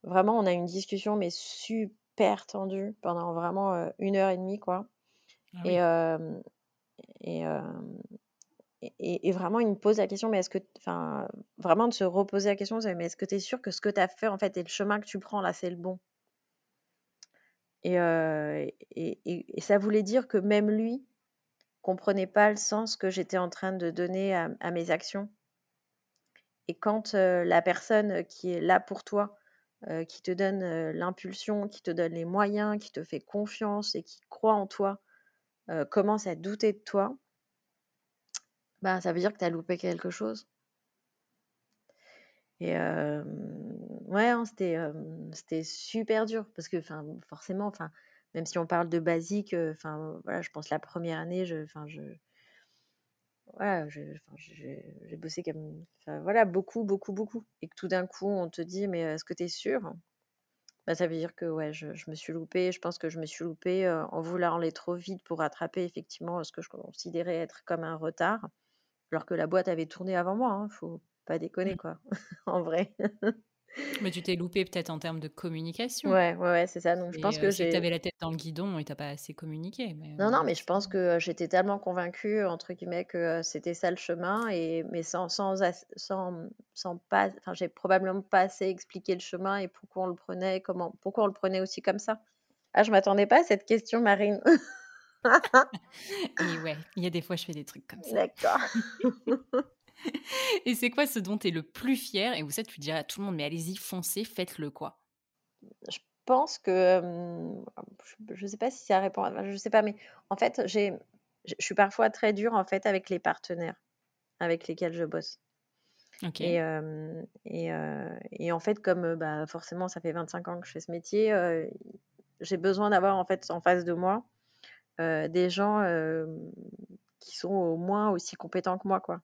A: vraiment on a eu une discussion mais super tendue pendant vraiment, 1 heure et demie quoi
B: Ah oui.
A: et et vraiment il me pose la question: «Mais est-ce que» enfin, vraiment de se reposer la question, «Mais est-ce que tu es sûr que ce que tu as fait en fait et le chemin que tu prends là, c'est le bon?» et heu et ça voulait dire que même lui comprenait pas le sens que j'étais en train de donner à mes actions. Et quand, heu, la personne qui est là pour toi, heu, qui te donne, l'impulsion, qui te donne les moyens, qui te fait confiance et qui croit en toi, commence à douter de toi bah, ça veut dire que tu as loupé quelque chose. Et ouais, hein, c'était, c'était super dur parce que, forcément, même si on parle de basique, voilà, je pense la première année, je je voilà, je j'ai bossé comme voilà, beaucoup, beaucoup, beaucoup et que tout d'un coup, on te dit: «Mais est-ce que tu es sûr?» bah, ça veut dire que, ouais, je me suis loupée. Je pense que je me suis loupée, en voulant aller trop vite pour rattraper effectivement ce que je considérais être comme un retard, alors que la boîte avait tourné avant moi, hein, faut pas déconner,
B: Mmh.
A: quoi, en vrai.
B: Mais tu t'es loupée peut-être en termes de communication.
A: Ouais, ouais, ouais, c'est ça, donc je pense
B: C'est,
A: que j'ai
B: avais la tête dans le guidon et tu as pas assez communiqué, mais
A: non, non,
B: heu,
A: mais je pense que, j'étais tellement convaincue, entre guillemets, que, c'était ça le chemin et mais sans sans sans, sans pas enfin, j'ai probablement pas assez expliqué le chemin et pourquoi on le prenait, comment pourquoi on le prenait aussi comme ça. Ah, je m'attendais pas à cette question, Marine.
B: et ouais, il y a des fois, je fais des trucs comme ça.
A: D'accord.
B: Et c'est quoi ce dont tu es le plus fier et où ça, tu dirais à tout le monde: «Mais allez-y, foncez, faites-le, quoi»?
A: Je pense que, je je sais pas si ça répond à je sais pas, mais en fait, j'ai je suis parfois très dure, en fait, avec les partenaires avec lesquels je bosse et
B: OK.
A: hem et et en fait, comme, bah, forcément, ça fait 25 ans que je fais ce métier, j'ai besoin d'avoir, en fait, en face de moi, des gens, qui sont au moins aussi compétents que moi, quoi.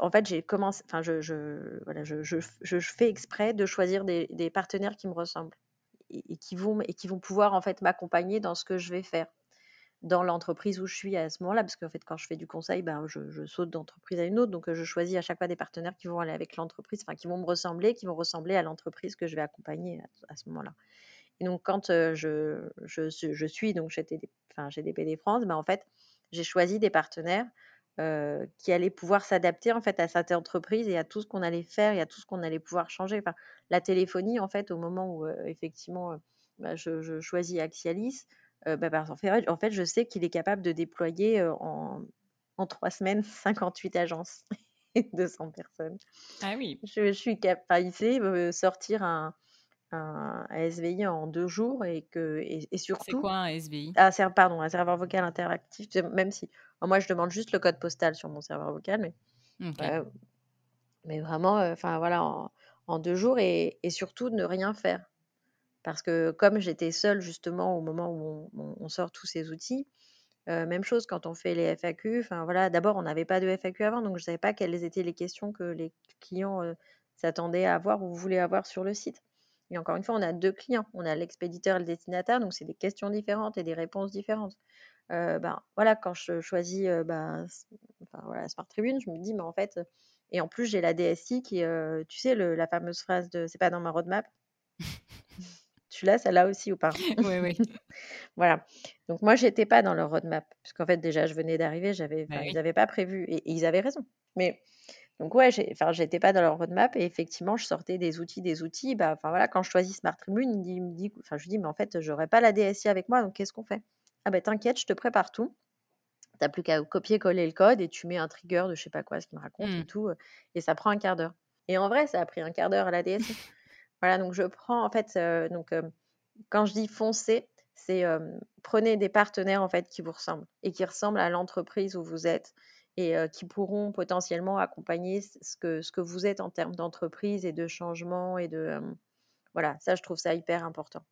A: En fait, j'ai commencé enfin, je je voilà, je je fais exprès de choisir des partenaires qui me ressemblent et qui vont et qui vont pouvoir, en fait, m'accompagner dans ce que je vais faire, dans l'entreprise où je suis à ce moment-là. Parce qu'en fait, quand je fais du conseil, ben, je saute d'entreprise à une autre, donc heu, je choisis à chaque fois des partenaires qui vont aller avec l'entreprise, enfin, qui vont me ressembler, qui vont ressembler à l'entreprise que je vais accompagner à ce moment-là et donc quand, je je su je suis donc TD enfin, chez DPD France, ben, en fait, j'ai choisi des partenaires, qui allaient pouvoir s'adapter, en fait, à cette entreprise et à tout ce qu'on allait faire et à tout ce qu'on allait pouvoir changer. Enfin, la téléphonie, en fait, au moment où, effectivement, bah, je je choisis Axialis, bah, en fait en fait, je sais qu'il est capable de déployer, en en 3 semaines 58 agences et 200 personnes.
B: Ah oui.
A: Je je suis cap enfin, il sait, heu, sortir un un, SVI en deux jours et que et,
B: C'est quoi un SVI
A: ah, Pardon, un serveur vocal interactif, même si moi je demande juste le code postal sur mon serveur vocal, mais, mais vraiment, enfin voilà, en, deux jours et, et surtout ne rien faire. Parce que comme j'étais seule justement au moment où on, sort tous ces outils, même chose quand on fait les FAQ. Enfin voilà, d'abord on n'avait pas de FAQ avant, donc je ne savais pas quelles étaient les questions que les clients s'attendaient à avoir ou voulaient avoir sur le site. Et encore une fois, on a deux clients. On a l'expéditeur et le destinataire, donc c'est des questions différentes et des réponses différentes. ben, voilà, quand je choisis ben, enfin, voilà, Smart Tribune, je me dis, mais en fait, et en plus, j'ai la DSI qui, tu sais, le, la fameuse phrase de c'est pas dans ma roadmap. tu l'as, celle-là aussi ou pas?
B: Oui, oui.
A: voilà. Donc, moi, j'étais pas dans leur roadmap, puisqu'en fait, déjà, je venais d'arriver, j'avais,
B: bah
A: ils n'avaient pas prévu, et, et, ils avaient raison. Mais donc ouais, enfin, j'étais pas dans leur roadmap et effectivement, je sortais des outils, des outils. Bah, enfin voilà, quand je choisis Smart Tribune, il me dit, enfin, je lui dis, mais en fait, j'aurais pas la DSI avec moi, donc qu'est-ce qu'on fait? Ah ben t'inquiète, je te prépare tout. T'as plus qu'à copier-coller le code et tu mets un trigger de je sais pas quoi, ce qu'il me raconte et mmh. tout, euh, et ça prend un quart d'heure. Et en vrai, ça a pris un quart d'heure à la DSI. voilà, donc je prends en fait, euh, donc euh, quand je dis foncer, c'est prenez des partenaires en fait qui vous ressemblent et qui ressemblent à l'entreprise où vous êtes et qui pourront potentiellement accompagner ce que, ce que vous êtes en termes d'entreprise et de changement et de voilà ça je trouve ça hyper important.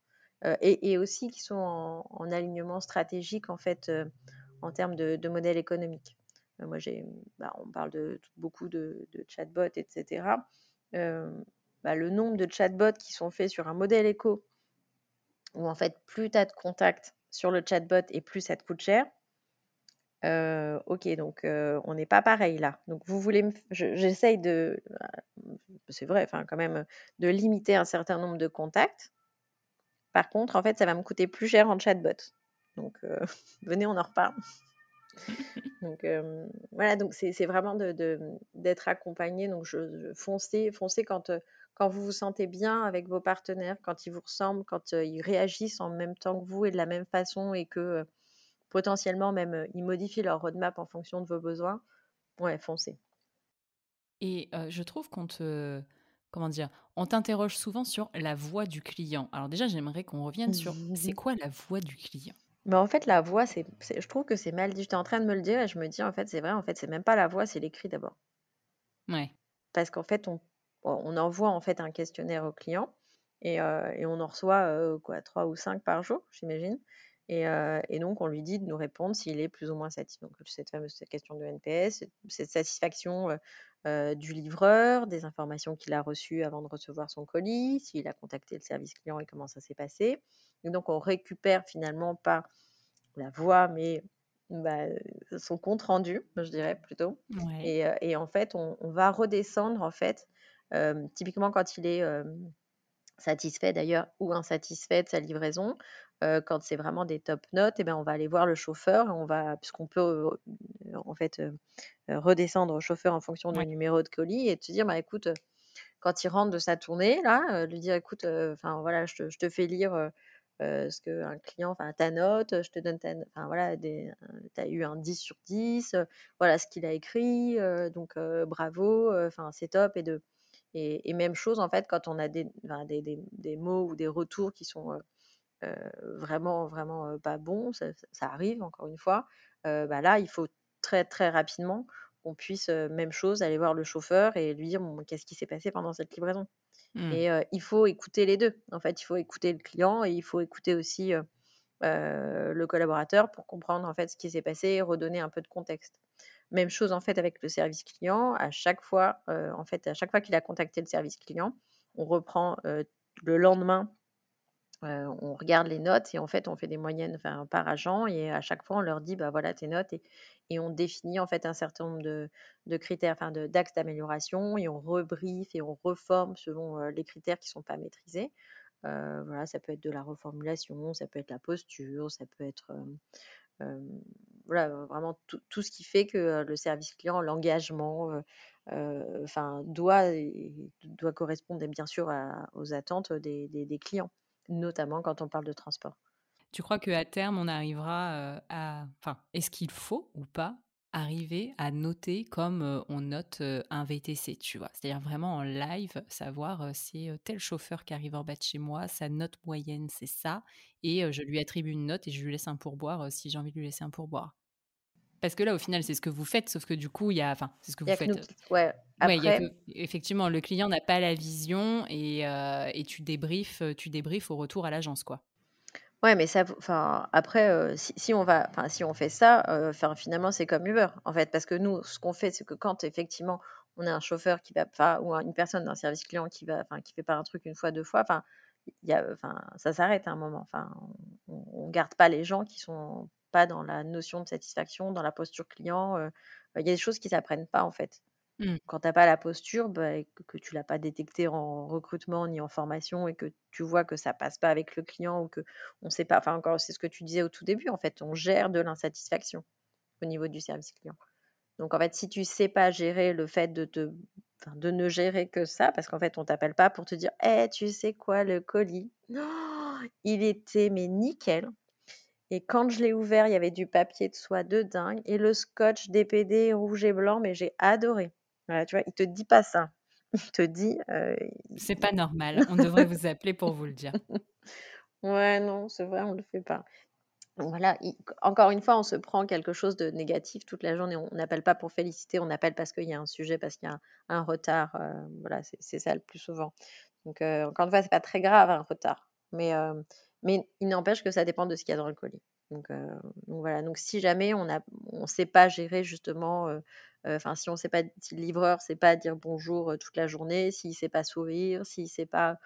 A: Et, aussi qui sont en, alignement stratégique en fait en termes de, modèle économique. Moi bah, on parle de beaucoup de, de chatbots etc bah, le nombre de chatbots qui sont faits sur un modèle éco où en fait plus tu as de contacts sur le chatbot et plus ça te coûte cher ok, donc on n'est pas pareil là. Donc vous voulez, j'essaye de, c'est vrai, enfin quand même, de limiter un certain nombre de contacts. Par contre, en fait, ça va me coûter plus cher en chatbot. Donc venez, on en reparle. donc voilà, donc c'est vraiment d'être de, accompagné. Donc je, foncez, foncez quand quand vous vous sentez bien avec vos partenaires, quand ils vous ressemblent, quand ils réagissent en même temps que vous et de la même façon et que potentiellement même ils modifient leur roadmap en fonction de vos besoins, ouais, foncez.
B: Et je trouve qu'on te, comment dire, on t'interroge souvent sur la voix du client. Alors déjà, j'aimerais qu'on revienne sur c'est quoi la voix du client?
A: Mais bah, en fait, la voix, c'est, je trouve que c'est mal dit. J'étais en train de me le dire et je me dis, en fait, c'est vrai, en fait, c'est même pas la voix, c'est l'écrit d'abord.
B: Ouais.
A: Parce qu'en fait, on, on envoie en fait un questionnaire au client et, et on en reçoit quoi, trois ou cinq par jour, j'imagine. Et, donc, on lui dit de nous répondre s'il est plus ou moins satisfait. Donc, cette fameuse question de NPS, cette satisfaction du livreur, des informations qu'il a reçues avant de recevoir son colis, s'il a contacté le service client et comment ça s'est passé. Et donc, on récupère finalement pas la voix, mais bah, son compte rendu, je dirais plutôt. Et, en fait, on, va redescendre, en fait, typiquement quand il est satisfait d'ailleurs ou insatisfait de sa livraison, quand c'est vraiment des top notes, et eh ben, on va aller voir le chauffeur, on va, puisqu'on peut en fait redescendre au chauffeur en fonction du numéro de colis et te dire, bah, écoute, quand il rentre de sa tournée, là, lui dire, écoute, enfin voilà, je te, fais lire ce qu'un client, enfin ta note, je te donne ta, enfin voilà, tu as eu un 10 sur 10, voilà ce qu'il a écrit, donc bravo, enfin c'est top et de et, même chose en fait quand on a des, des, des, mots ou des retours qui sont vraiment, vraiment pas bon, ça, arrive encore une fois, bah là, il faut très, très rapidement qu'on puisse, même chose, aller voir le chauffeur et lui dire qu'est-ce qui s'est passé pendant cette livraison? Mmh. Et il faut écouter les deux. En fait, il faut écouter le client et il faut écouter aussi le collaborateur pour comprendre en fait ce qui s'est passé et redonner un peu de contexte. Même chose en fait avec le service client. À chaque fois, en fait, à chaque fois qu'il a contacté le service client, on reprend le lendemain on regarde les notes et en fait on fait des moyennes par agent et à chaque fois on leur dit bah voilà tes notes et, on définit en fait un certain nombre de critères, enfin d'axes d'amélioration et on rebriefe et on reforme selon les critères qui ne sont pas maîtrisés. voilà, ça peut être de la reformulation, ça peut être la posture, ça peut être voilà, vraiment tout, tout, ce qui fait que le service client, l'engagement, enfin doit, doit correspondre bien sûr aux attentes des, des clients notamment quand on parle de transport.
B: Tu crois qu'à terme, on arrivera à... Enfin, est-ce qu'il faut ou pas arriver à noter comme on note un VTC, tu vois? C'est-à-dire vraiment en live, savoir c'est tel chauffeur qui arrive en bas de chez moi, sa note moyenne c'est ça, et je lui attribue une note et je lui laisse un pourboire si j'ai envie de lui laisser un pourboire. Parce que là, au final, c'est ce que vous faites, sauf que du coup, il y a, enfin, c'est ce que vous faites.
A: ouais. Après...
B: effectivement, le client n'a pas la vision et, et tu débriefes, tu débriefes au retour à l'agence, quoi.
A: Ouais, mais ça, enfin, après, si, on va, si on fait ça, enfin, finalement, c'est comme Uber, en fait, parce que nous, ce qu'on fait, c'est que quand effectivement, on a un chauffeur qui va, enfin, ou une personne d'un service client qui va, enfin, qui fait pas un truc une fois, deux fois, enfin, il ça s'arrête à un moment. Enfin, on, garde pas les gens qui sont pas dans la notion de satisfaction, dans la posture client. Il y a des choses qui s'apprennent pas, en fait. Mmh. Quand tu n'as pas la posture, bah, et que, tu l'as pas détecté en recrutement ni en formation et que tu vois que ça passe pas avec le client ou que on sait pas, enfin encore c'est ce que tu disais au tout début, en fait, on gère de l'insatisfaction au niveau du service client. Donc en fait, si tu sais pas gérer le fait de te ne gérer que ça, parce qu'en fait, on t'appelle pas pour te dire, «Eh, tu sais quoi, le colis, il était mais nickel. Et quand je l'ai ouvert, il y avait du papier de soie de dingue et le scotch DPD rouge et blanc, mais j'ai adoré. Voilà, tu vois, il te dit pas ça. Il te dit.
B: c'est pas normal. On devrait vous appeler pour vous le dire.
A: ouais, non, c'est vrai, on le fait pas. Voilà, encore une fois, on se prend quelque chose de négatif toute la journée. On n'appelle pas pour féliciter, on appelle parce qu'il y a un sujet, parce qu'il y a un, retard. voilà, c'est ça le plus souvent. Donc, encore une fois, c'est pas très grave un retard, mais, mais il n'empêche que ça dépend de ce qu'il y a dans le colis. Donc, voilà. Donc si jamais on ne on sait pas gérer justement Enfin, si on sait pas, si le livreur sait pas dire bonjour toute la journée, s'il sait pas sourire, s'il sait pas,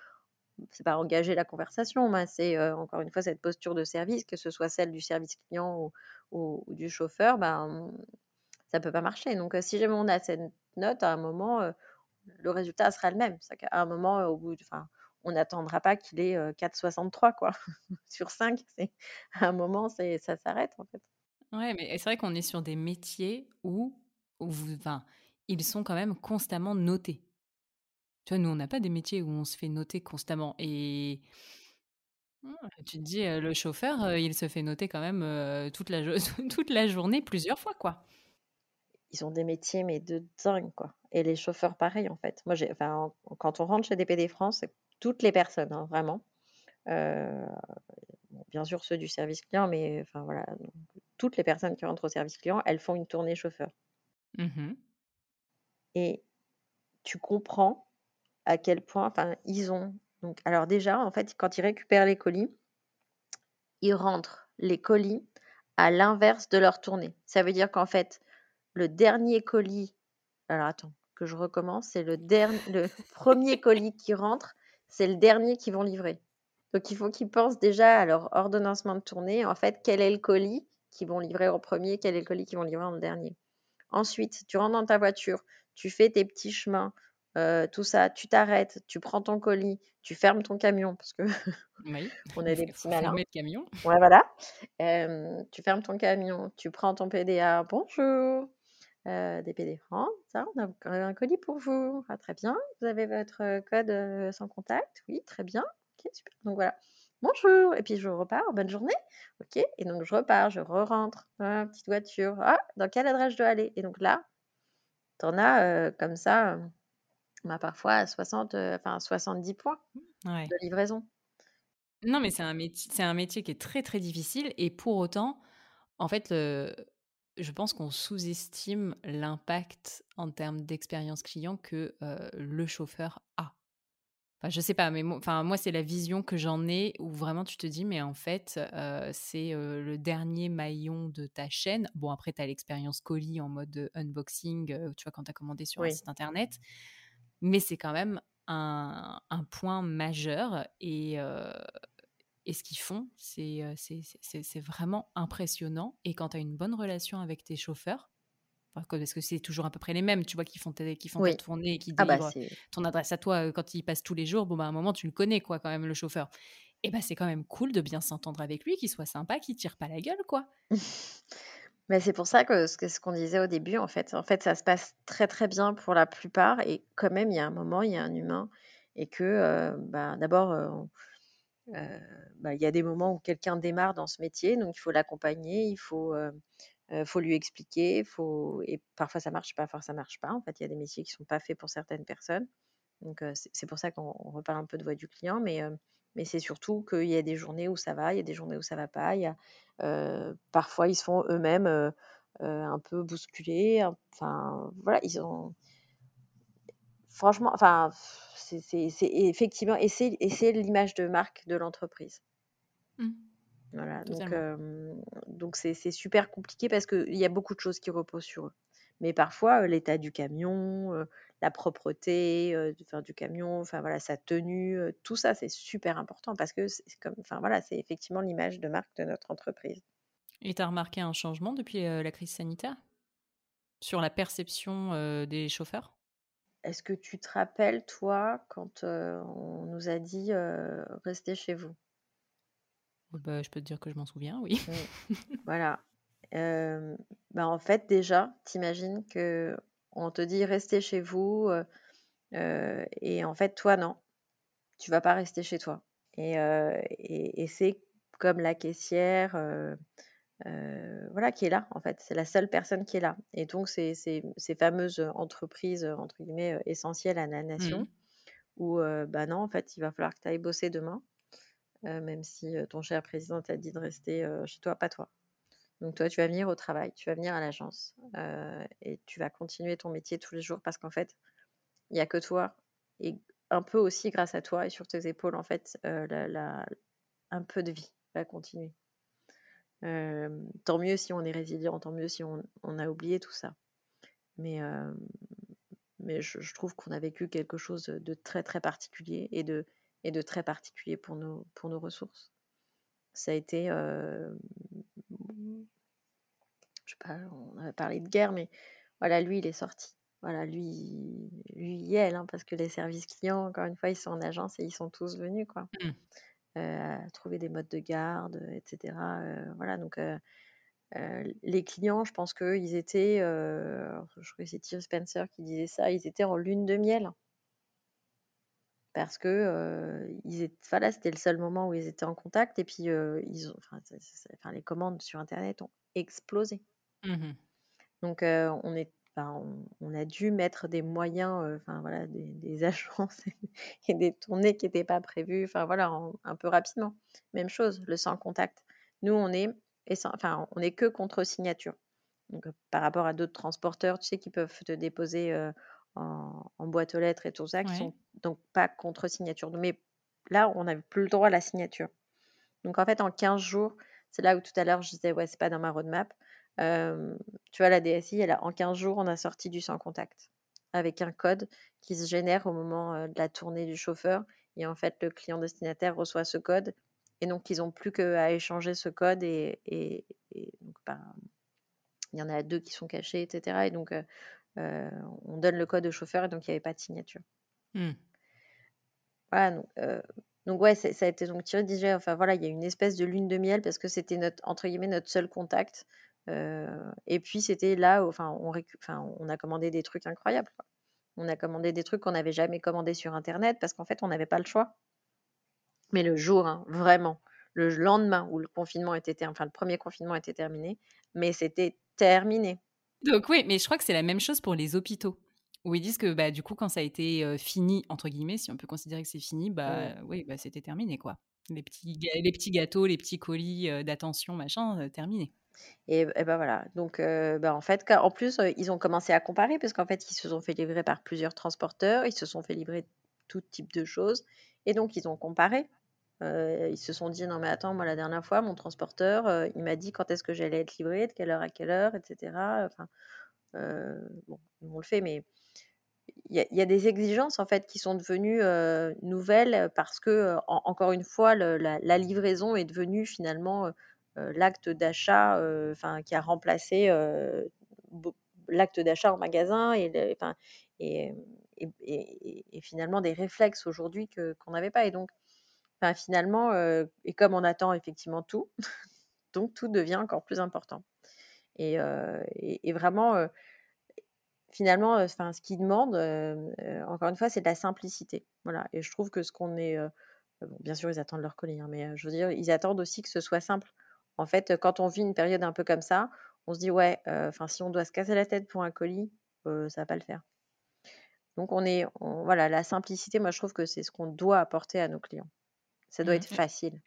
A: c'est pas engager la conversation, c'est encore une fois cette posture de service, que ce soit celle du service client ou, du chauffeur, ben ça peut pas marcher. Donc si jamais on a cette note, à un moment, le résultat sera le même. Qu'à un moment, au bout, enfin, on n'attendra pas qu'il ait 4,63 quoi sur 5. À un moment, ça s'arrête en fait.
B: Ouais, mais c'est vrai qu'on est sur des métiers où ils sont quand même constamment notés. Tu vois, nous, on n'a pas des métiers où on se fait noter constamment. Et tu te dis, le chauffeur, il se fait noter quand même toute, la toute la journée, plusieurs fois, quoi.
A: Ils ont des métiers, mais de dingue, quoi. Et les chauffeurs, pareil, en fait. Moi, quand on rentre chez DPD France, toutes les personnes, hein, vraiment. bien sûr, ceux du service client, mais enfin, voilà, toutes les personnes qui rentrent au service client, elles font une tournée chauffeur. Mmh et tu comprends à quel point, enfin, ils ont. Donc, alors déjà, en fait, quand ils récupèrent les colis, ils rentrent les colis à l'inverse de leur tournée. Ça veut dire qu'en fait, le dernier colis. Alors attends, que je recommence. C'est le dernier, le premier colis qui rentre, c'est le dernier qu'ils vont livrer. Donc il faut qu'ils pensent déjà à leur ordonnancement de tournée. En fait, quel est le colis qu'ils vont livrer en premier, quel est le colis qu'ils vont livrer en dernier. Ensuite, tu rentres dans ta voiture, tu fais tes petits chemins, euh, tout ça, tu t'arrêtes, tu prends ton colis, tu fermes ton camion parce que
B: oui.
A: on a des petits malins.
B: camion.
A: Ouais, voilà. tu fermes ton camion, tu prends ton PDA. Bonjour. Euh, DPD France, ça, on a un colis pour vous. Ah, très bien. Vous avez votre code euh, sans contact Oui, très bien. Ok, super. Donc voilà bonjour, et puis je repars, bonne journée, ok, et donc je repars, je re-rentre petite voiture, ah, dans quelle adresse je dois aller? Et donc là, tu en as euh, comme ça, euh, bah, parfois 60, euh, enfin 70 points de livraison.
B: Non, mais c'est un, métier, c'est un métier qui est très très difficile, et pour autant, en fait, je pense qu'on sous-estime l'impact en termes d'expérience client que le chauffeur a. Enfin, je sais pas, mais moi, enfin, moi, c'est la vision que j'en ai où vraiment tu te dis, mais en fait, c'est le dernier maillon de ta chaîne. Bon, après, tu as l'expérience colis en mode unboxing, tu vois, quand tu as commandé sur un site internet. Mais c'est quand même un, un, point majeur. Et, et ce qu'ils font, c'est vraiment impressionnant. Et quand tu as une bonne relation avec tes chauffeurs, parce que c'est toujours à peu près les mêmes, tu vois, qui font, qui font ta tournée et qui ah bah, délivrent ton adresse à toi quand il passe tous les jours. Bon, bah, à un moment, tu le connais, quoi, quand même, le chauffeur. Et bah, c'est quand même cool de bien s'entendre avec lui, qu'il soit sympa, qu'il tire pas la gueule, quoi.
A: Mais c'est pour ça que ce qu'on disait au début, en fait, en fait, ça se passe très très bien pour la plupart. Et quand même, il y a un moment, il y a un humain. Et que, bah, d'abord, bah, il y a des moments où quelqu'un démarre dans ce métier, donc il faut l'accompagner, il faut Il faut lui expliquer, faut et parfois ça marche, parfois ça marche pas. En fait, il y a des métiers qui sont pas faits pour certaines personnes. Donc c'est pour ça qu'on reparle un peu de voix du client, mais mais c'est surtout qu'il y a des journées où ça va, il y a des journées où ça va pas. Il y a, parfois ils se font eux-mêmes un peu bousculer. Enfin voilà, ils ont franchement, enfin c'est effectivement et c'est l'image de marque de l'entreprise. Mmh. Voilà, donc donc c'est super compliqué parce qu'il y a beaucoup de choses qui reposent sur eux. Mais parfois, l'état du camion, la propreté du camion, enfin voilà, sa tenue, tout ça, c'est super important parce que c'est comme, enfin voilà, c'est effectivement l'image de marque de notre entreprise.
B: Et tu as remarqué un changement depuis la crise sanitaire? Sur la perception des chauffeurs?
A: Est-ce que tu te rappelles, toi, quand on nous a dit restez chez vous?
B: Bah, je peux te dire que je m'en souviens, oui.
A: Voilà. bah, en fait, déjà, t'imagines que on te dit restez chez vous et en fait, toi, non, tu vas pas rester chez toi. Et, et, c'est comme la caissière, voilà, qui est là, en fait. C'est la seule personne qui est là. Et donc, c'est ces fameuses entreprises, entre guillemets, essentielles à la nation, mmh. où, bah non, en fait, il va falloir que tu ailles bosser demain. Euh, même si ton cher président t'a dit de rester chez toi, pas toi. Donc toi, tu vas venir au travail, tu vas venir à l'agence et tu vas continuer ton métier tous les jours parce qu'en fait, il n'y a que toi et un peu aussi grâce à toi et sur tes épaules, en fait, un peu de vie va continuer. tant mieux si on est résilient, tant mieux si on, a oublié tout ça. Mais, mais je trouve qu'on a vécu quelque chose de très très particulier et de, et de très particulier pour nos, pour nos ressources. Ça a été, euh, je sais pas, on a parlé de guerre, mais voilà, lui, il est sorti. Voilà, lui, lui, elle, hein, parce que les services clients, encore une fois, ils sont en agence et ils sont tous venus, quoi. Mmh. Euh, trouver des modes de garde, etc. Euh, voilà, donc les clients, je pense qu'ils étaient, je crois que c'est Thierry Spencer qui disait ça, ils étaient en lune de miel parce que ils voilà, c'était le seul moment où ils étaient en contact et puis ils ont, enfin, les commandes sur Internet ont explosé. Mmh Donc on est, on, a dû mettre des moyens, enfin voilà, des, agences et des tournées qui n'étaient pas prévues, enfin voilà, un peu rapidement. Même chose, le sans contact. Nous, on est, enfin, on est que contre signature. Donc, par rapport à d'autres transporteurs, tu sais, qui peuvent te déposer en, boîte aux lettres et tout ça, qui sont donc pas contre signature. Mais là, on n'avait plus le droit à la signature. Donc en fait, en 15 jours, c'est là où tout à l'heure je disais, ouais, c'est pas dans ma roadmap. tu vois, la DSI, elle a, en 15 jours, on a sorti du sans contact avec un code qui se génère au moment de la tournée du chauffeur. Et en fait, le client destinataire reçoit ce code. Et donc, ils n'ont plus qu'à échanger ce code. Et, et, donc, ben, il y en a deux qui sont cachés, etc. Et donc, euh, on donne le code au chauffeur et donc il n'y avait pas de signature. Mmh. Voilà, donc, euh, donc ouais, ça a été donc. Enfin voilà, il y a une espèce de lune de miel parce que c'était notre entre guillemets notre seul contact. Euh, et puis c'était là, où, enfin on, on a commandé des trucs incroyables. On a commandé des trucs qu'on n'avait jamais commandé sur internet parce qu'en fait on n'avait pas le choix. Mais le jour, hein, vraiment, le lendemain où le confinement était, enfin le premier confinement était terminé, mais c'était terminé.
B: Donc oui, mais je crois que c'est la même chose pour les hôpitaux. Où ils disent que bah, du coup, quand ça a été fini, entre guillemets, si on peut considérer que c'est fini, bah oui, bah, c'était terminé quoi. Les petits, les petits gâteaux, les petits colis d'attention, machin, terminé.
A: Et, ben voilà. Donc, bah, en fait, en plus, ils ont commencé à comparer parce qu'en fait, ils se sont fait livrer par plusieurs transporteurs, ils se sont fait livrer tout type de choses, et donc ils ont comparé. Ils se sont dit non mais attends, moi la dernière fois, mon transporteur, il m'a dit quand est-ce que j'allais être livré, de quelle heure à quelle heure, etc. Enfin, bon, on le fait, mais il y, a des exigences en fait qui sont devenues nouvelles parce que encore une fois la, livraison est devenue finalement l'acte d'achat enfin qui a remplacé l'acte d'achat en magasin et, finalement des réflexes aujourd'hui qu'on n'avait pas et donc finalement et comme on attend effectivement tout donc tout devient encore plus important et, vraiment finalement, enfin, ce qu'ils demandent, encore une fois, c'est de la simplicité. Voilà. Et je trouve que ce qu'on est, bien sûr, ils attendent leur colis, hein, mais je veux dire, ils attendent aussi que ce soit simple. En fait, quand on vit une période un peu comme ça, on se dit ouais, si on doit se casser la tête pour un colis, ça va pas le faire. Donc on est, voilà, la simplicité, moi je trouve que c'est ce qu'on doit apporter à nos clients. Ça doit
B: Mmh.
A: être facile.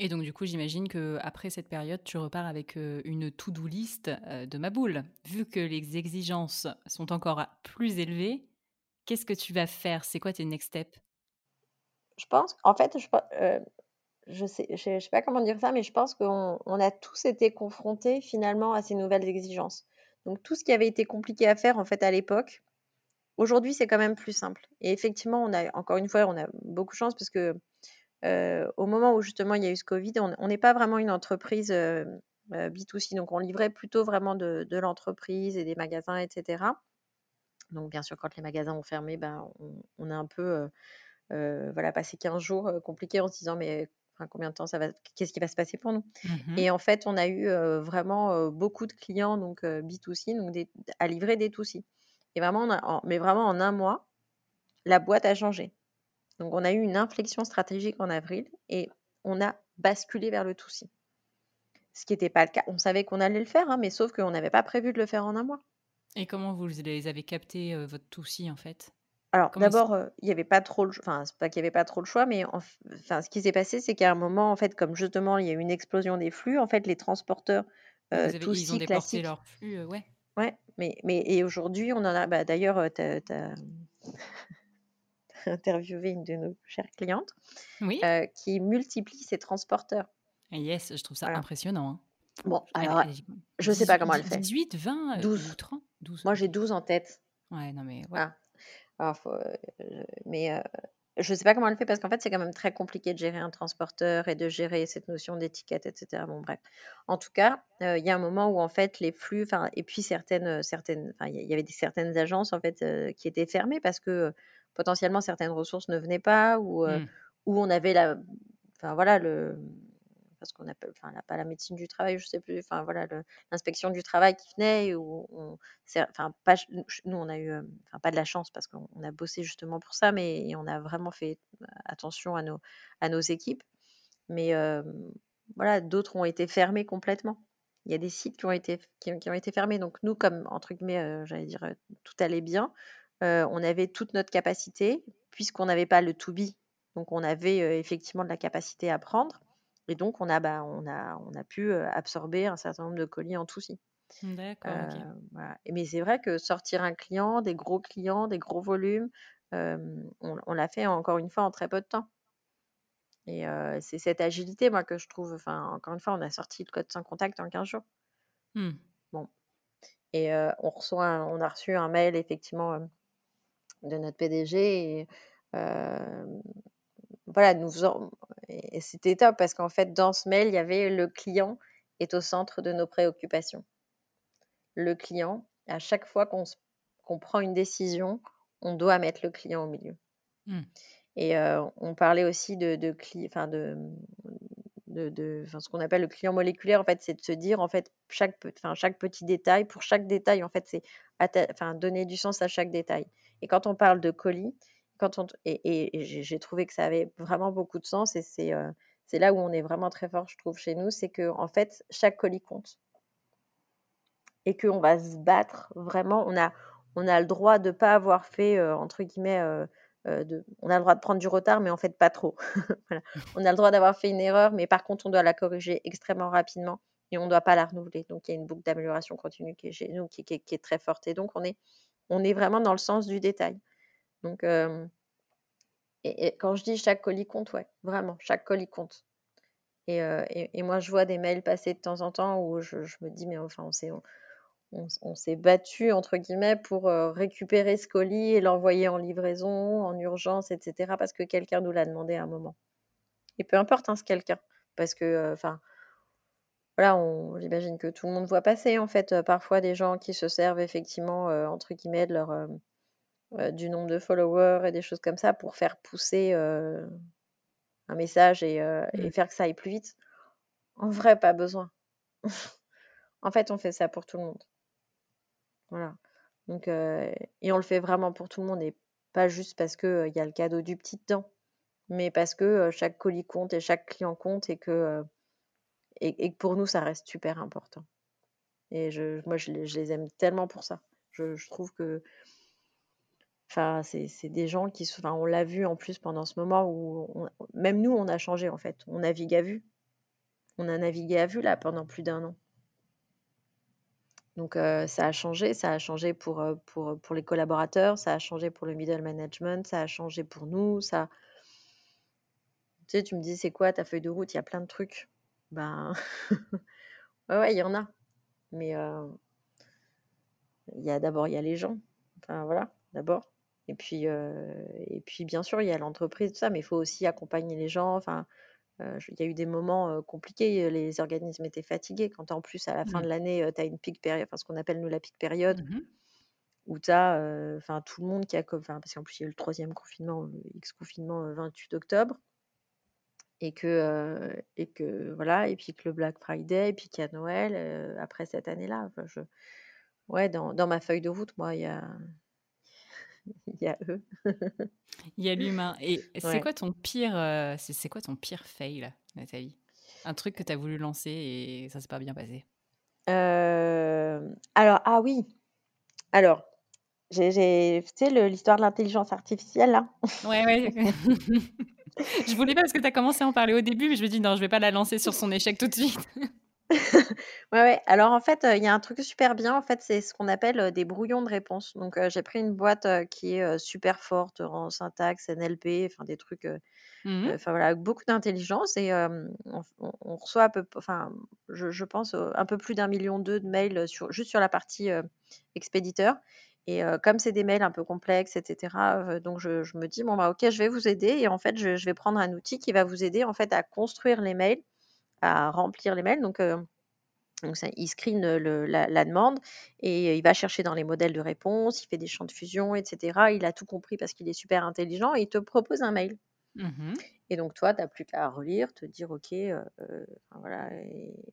B: Et donc du coup, j'imagine que après cette période, tu repars avec une to-do list de ma boule. Vu que les exigences sont encore plus élevées, qu'est-ce que tu vas faire? C'est quoi tes next steps?
A: Je pense, en fait, je, je sais, je sais pas comment dire ça, mais je pense qu'on on a tous été confrontés finalement à ces nouvelles exigences. Donc tout ce qui avait été compliqué à faire en fait à l'époque, aujourd'hui c'est quand même plus simple. Et effectivement, on a encore une fois, on a beaucoup de chance parce que au moment où justement il y a eu ce Covid, on n'est pas vraiment une entreprise B2C, donc on livrait plutôt vraiment de, l'entreprise et des magasins, etc. Donc bien sûr, quand les magasins ont fermé, ben, on, a un peu voilà, passé 15 jours compliqués en se disant mais combien de temps ça va, qu'est-ce qui va se passer pour nous?
B: Mmh
A: Et en fait, on a eu vraiment beaucoup de clients donc B2C, donc à livrer des 2C. Et vraiment, mais vraiment en un mois, la boîte a changé. Donc, on a eu une inflexion stratégique en avril et on a basculé vers le tout Ce qui n'était pas le cas. On savait qu'on allait le faire, hein, mais sauf qu'on n'avait pas prévu de le faire en un mois.
B: Et comment vous les avez captés, votre tout en fait?
A: Alors d'abord, il n'y avait pas trop le enfin, c'est pas qu'il avait pas trop le choix, mais enfin, ce qui s'est passé, c'est qu'à un moment, en fait, comme justement, il y a eu une explosion des flux, en fait, les transporteurs,
B: euh, ils ont déporté leur flux, ouais.
A: Ouais, mais mais et aujourd'hui, on en a bah, d'ailleurs, tu interviewé une de nos chères clientes qui multiplie ses transporteurs.
B: Yes, je trouve ça impressionnant. Hein.
A: Bon, alors, je ne sais pas comment elle fait.
B: 18, 20, 12. 30
A: 12. Moi, j'ai 12 en tête.
B: Ouais, non, mais ouais.
A: Ah. faut, mais je ne sais pas comment elle fait parce qu'en fait, c'est quand même très compliqué de gérer un transporteur et de gérer cette notion d'étiquette, etc. Bon, bref. En tout cas, il y a un moment où en fait les flux, et puis certaines, certaines, il y avait des, certaines agences en fait qui étaient fermées parce que potentiellement certaines ressources ne venaient pas ou, mmh. ou on avait la, enfin voilà le parce qu'on appelle, enfin, pas la médecine du travail, je sais plus, enfin voilà, l'inspection du travail qui venait, ou on, enfin pas, nous on a eu, enfin pas de la chance parce qu'on a bossé justement pour ça, mais on a vraiment fait attention à nos, à nos équipes, mais voilà, d'autres ont été fermés complètement. Il y a des sites qui ont été, qui, ont été fermés, donc nous comme entre guillemets, j'allais dire, tout allait bien, on avait toute notre capacité puisqu'on n'avait pas le to be, donc on avait effectivement de la capacité à prendre. Et donc, on a, bah, on a, on a pu absorber un certain nombre de colis en tout
B: D'accord.
A: Mais c'est vrai que sortir un client, des gros clients, des gros volumes, on, l'a fait encore une fois en très peu de temps. Et c'est cette agilité, moi, que je trouve. Enfin, encore une fois, on a sorti le code sans contact en 15 jours.
B: Mmh.
A: Bon. Et on, reçoit on a reçu un mail, effectivement, de notre PDG. Et, voilà, nous faisons, et c'était top parce qu'en fait, dans ce mail, il y avait le client est au centre de nos préoccupations. Le client, à chaque fois qu'on prend une décision, on doit mettre le client au milieu.
B: Mmh.
A: Et euh, on parlait aussi de, de, enfin de, de, ce qu'on appelle le client moléculaire. En fait, c'est de se dire en fait chaque, enfin, chaque petit détail, pour chaque détail, en fait, c'est enfin, donner du sens à chaque détail. Et quand on parle de colis, quand on, et, j'ai trouvé que ça avait vraiment beaucoup de sens et c'est euh, c'est là où on est vraiment très fort, je trouve, chez nous, c'est que en fait, chaque colis compte et qu'on va se battre vraiment. On a, on a le droit de ne pas avoir fait, euh, entre guillemets, euh, de, on a le droit de prendre du retard, mais en fait pas trop. On a le droit d'avoir fait une erreur, mais par contre, on doit la corriger extrêmement rapidement et on ne doit pas la renouveler. Donc, il y a une boucle d'amélioration continue qui est chez nous, qui, qui, est très forte. Et donc, on est, on est vraiment dans le sens du détail. Donc, et, quand je dis chaque colis compte, ouais, vraiment, chaque colis compte. Et, et, moi, je vois des mails passer de temps en temps où je, me dis, mais enfin, on s'est, on, s'est battu, entre guillemets, pour récupérer ce colis et l'envoyer en livraison, en urgence, etc., parce que quelqu'un nous l'a demandé à un moment. Et peu importe hein, ce quelqu'un, parce que, enfin, voilà, j'imagine que tout le monde voit passer, en fait, parfois des gens qui se servent effectivement, entre guillemets, de leur euh, du nombre de followers et des choses comme ça pour faire pousser euh, un message euh, et,
B: mmh.
A: faire que ça aille plus vite. En vrai, pas besoin. en fait, on fait ça pour tout le monde. Voilà. Donc, et on le fait vraiment pour tout le monde et pas juste parce qu'il y a le cadeau du petit dedans, mais parce que chaque colis compte et chaque client compte et que et, pour nous, ça reste super important. Et je, moi, je les, aime tellement pour ça. Je, trouve que Enfin, c'est des gens qui, enfin, on l'a vu en plus pendant ce moment où même nous, on a changé en fait. On navigue à vue. On a navigué à vue là pendant plus d'un an. Donc ça a changé, ça a changé pour, pour, pour les collaborateurs, ça a changé pour le middle management, ça a changé pour nous, ça. Tu sais, tu me dis c'est quoi ta feuille de route? Il y a plein de trucs. Ben ouais, ouais, il y en a. Mais il y a d'abord il y a les gens. Enfin voilà, d'abord. Et puis et puis bien sûr, il y a l'entreprise, tout ça, mais il faut aussi accompagner les gens. Enfin, il y a eu des moments compliqués, les organismes étaient fatigués. Quand en plus, à la fin de l'année, tu as une pic période, enfin ce qu'on appelle nous la pic période, mmh où tu as tout le monde qui a. Enfin, parce qu'en plus, il y a eu le troisième confinement, le X-confinement 28 octobre. Et que, et que voilà, et puis que le Black Friday, et puis qu'il y a Noël après cette année-là. Enfin, je... Ouais, dans, dans, ma feuille de route, moi, il y a, il y a eux.
B: Il y a l'humain. Et c'est quoi ton pire, euh, c'est quoi ton pire fail, Nathalie? Un truc que tu as voulu lancer et ça s'est pas bien passé.
A: Euh, alors ah oui. Alors j'ai, tu sais l'histoire de l'intelligence artificielle là?
B: Ouais ouais. je voulais pas parce que tu as commencé à en parler au début, mais je me dis non, je vais pas la lancer sur son échec tout de suite.
A: Ouais, ouais. Alors en fait, il y a un truc super bien, en fait, c'est ce qu'on appelle, des brouillons de réponse. Donc, j'ai pris une boîte, qui est, super forte en syntaxe, NLP, enfin des trucs, mmh enfin voilà, beaucoup d'intelligence et on reçoit à peu enfin, je pense, un peu plus d'un million de mails, sur juste sur la partie, expéditeur et comme c'est des mails un peu complexes etc., donc je je me dis: «Bon, bah, OK, je vais vous aider» et en fait, je je vais prendre un outil qui va vous aider, en fait, à construire les mails à remplir les mails. Donc, donc ça, il screen la, demande et il va chercher dans les modèles de réponse, il fait des champs de fusion, etc. Il a tout compris parce qu'il est super intelligent et il te propose un mail. Mmh et donc toi, tu n'as plus qu'à relire, te dire OK, voilà,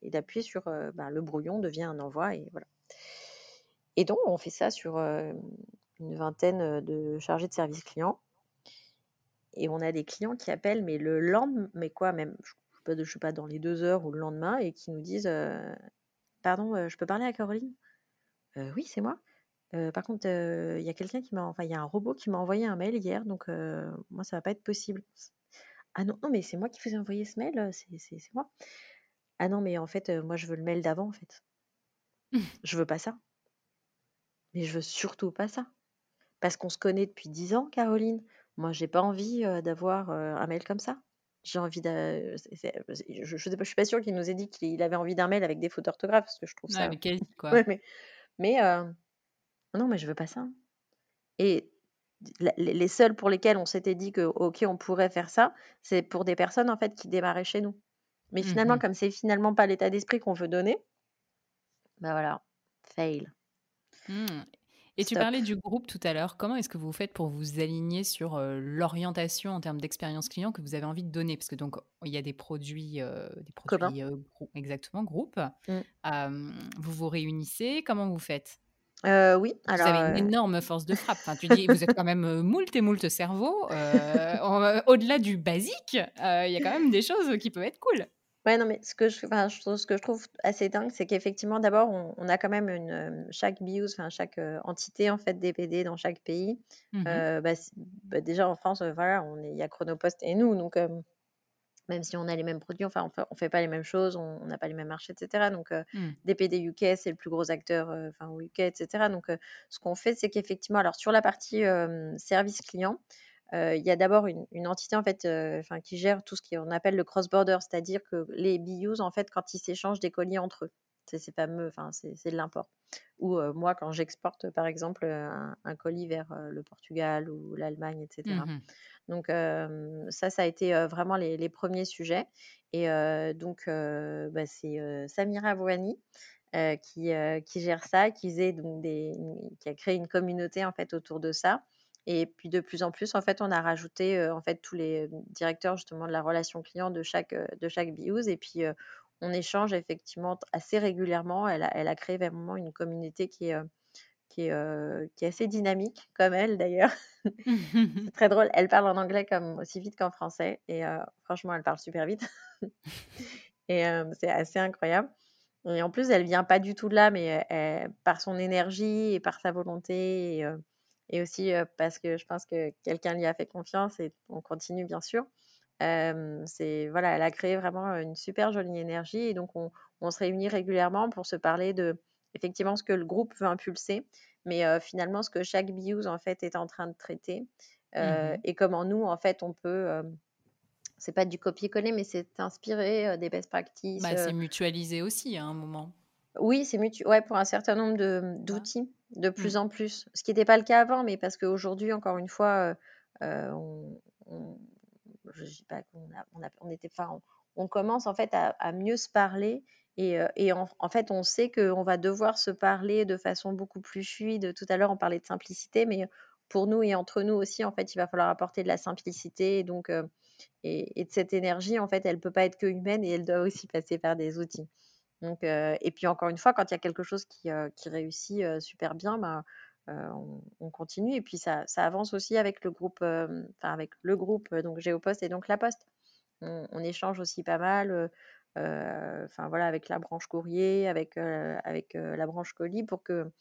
A: et, d'appuyer sur ben, le brouillon devient un envoi et voilà. Et donc on fait ça sur une vingtaine de chargés de service client. Et on a des clients qui appellent, mais le lendemain, mais quoi, même, je ne sais pas, dans les deux heures ou le lendemain, et qui nous disent Pardon, je peux parler à Caroline? Oui, c'est moi. par contre, il y a quelqu'un qui m'a, enfin, il y a un robot qui m'a envoyé un mail hier, donc moi, ça va pas être possible. Ah non, non mais c'est moi qui vous ai envoyé ce mail, c'est moi. Ah non, mais en fait, moi, je veux le mail d'avant, en fait. je veux pas ça. Mais je veux surtout pas ça. Parce qu'on se connaît depuis dix ans, Caroline. Moi, j'ai pas envie d'avoir un mail comme ça. J'ai envie de. Je, je, suis pas sûre qu'il nous ait dit qu'il avait envie d'un mail avec des fautes d'orthographe, parce que je trouve ça.
B: mais quasi, quoi.
A: mais mais non, mais je veux pas ça. Et les seuls pour lesquels on s'était dit que, ok, on pourrait faire ça, c'est pour des personnes en fait qui démarraient chez nous. Mais finalement, mmh comme c'est finalement pas l'état d'esprit qu'on veut donner, bah voilà, fail.
B: Mmh. Et tu parlais du groupe tout à l'heure. Comment est-ce que vous faites pour vous aligner sur l'orientation en termes d'expérience client que vous avez envie de donner? Parce que donc il y a des produits, des produits exactement groupe. Mmh. vous vous réunissez. Comment vous faites?
A: Oui,
B: alors. Vous avez une énorme force de frappe. Enfin, tu dis, vous êtes quand même moult et moult cerveau. Au-delà du basique, il y a quand même des choses qui peuvent être cool.
A: Ouais, non, mais ce que je, ce que je trouve assez dingue, c'est qu'effectivement, d'abord, on, a quand même une, chaque BIOS, enfin, chaque entité en fait DPD dans chaque pays. Mmh bah, bah, déjà en France, voilà, on est, il y a Chronopost et nous, donc même si on a les mêmes produits, enfin, on fait, fait pas les mêmes choses, on n'a pas les mêmes marchés, etc. Donc, mmh. DPD UK, c'est le plus gros acteur, enfin, au UK, etc. Donc, ce qu'on fait, c'est qu'effectivement, alors sur la partie service client, il y a d'abord une, entité en fait, qui gère tout ce qu'on appelle le cross-border, c'est-à-dire que les BUs, en fait, quand ils s'échangent des colis entre eux, c'est ces fameux, enfin, c'est de l'import. Ou moi, quand j'exporte, par exemple, un, colis vers le Portugal ou l'Allemagne, etc. Mmh donc ça, ça a été vraiment les, premiers sujets. Et donc, bah, c'est Samira Vouani qui, qui gère ça, qui, donc des, qui a créé une communauté en fait autour de ça. Et puis de plus en plus, en fait, on a rajouté en fait tous les directeurs justement de la relation client de chaque de chaque BIOS et puis on échange effectivement assez régulièrement. Elle a, créé vraiment une communauté qui est qui est, qui est assez dynamique, comme elle d'ailleurs. c'est très drôle. Elle parle en anglais comme aussi vite qu'en français et franchement, elle parle super vite. Et c'est assez incroyable. Et en plus, elle vient pas du tout de là, mais par son énergie et par sa volonté, et aussi parce que je pense que quelqu'un lui a fait confiance et on continue bien sûr. c'est voilà, elle a créé vraiment une super jolie énergie et donc on, on, se réunit régulièrement pour se parler de effectivement ce que le groupe veut impulser, mais finalement ce que chaque BIOS en fait est en train de traiter mmh et comment nous en fait on peut c'est pas du copier-coller, mais c'est inspiré des best practices.
B: Bah, c'est mutualisé aussi à un moment.
A: Oui, c'est mutu ouais, pour un certain nombre d'outils, de, mmh. plus en plus. Ce qui n'était pas le cas avant, mais parce qu'aujourd'hui, encore une fois, euh, on, je sais pas, on, a, on, était, on, on, commence en fait à, mieux se parler et, et en, en, fait, on sait qu'on va devoir se parler de façon beaucoup plus fluide. Tout à l'heure, on parlait de simplicité, mais pour nous et entre nous aussi, en fait, il va falloir apporter de la simplicité. Et donc, et, de cette énergie, en fait, elle ne peut pas être que humaine et elle doit aussi passer par des outils. Et puis encore une fois, quand il y a quelque chose qui, réussit super bien, bah, on, continue. Et puis ça, avance aussi avec le groupe, enfin avec le groupe, donc Géopost et donc La Poste. On, échange aussi pas mal, voilà, avec la branche courrier, avec, avec la branche colis pour que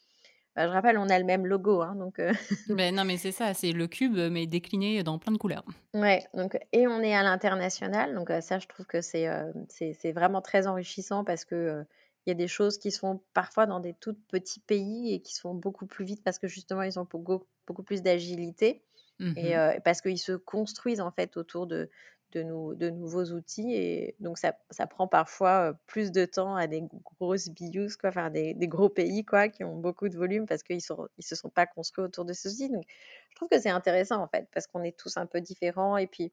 A: bah, je rappelle, on a le même logo, hein, donc. Euh,
B: non, mais c'est ça, c'est le cube, mais décliné dans plein de couleurs.
A: Ouais, donc et on est à l'international, donc euh, ça, je trouve que c'est euh, c'est vraiment très enrichissant parce que il y a des choses qui se font parfois dans des tout petits pays et qui se font beaucoup plus vite parce que justement ils ont beaucoup, beaucoup plus d'agilité et mmh parce qu'ils se construisent en fait autour de, de, de nouveaux outils. Et donc, ça, ça, prend parfois plus de temps à des grosses BIOS, quoi, enfin, des, des, gros pays quoi, qui ont beaucoup de volume parce qu'ils ne ils se sont pas construits autour de ceci. Donc, je trouve que c'est intéressant, en fait, parce qu'on est tous un peu différents. Et puis,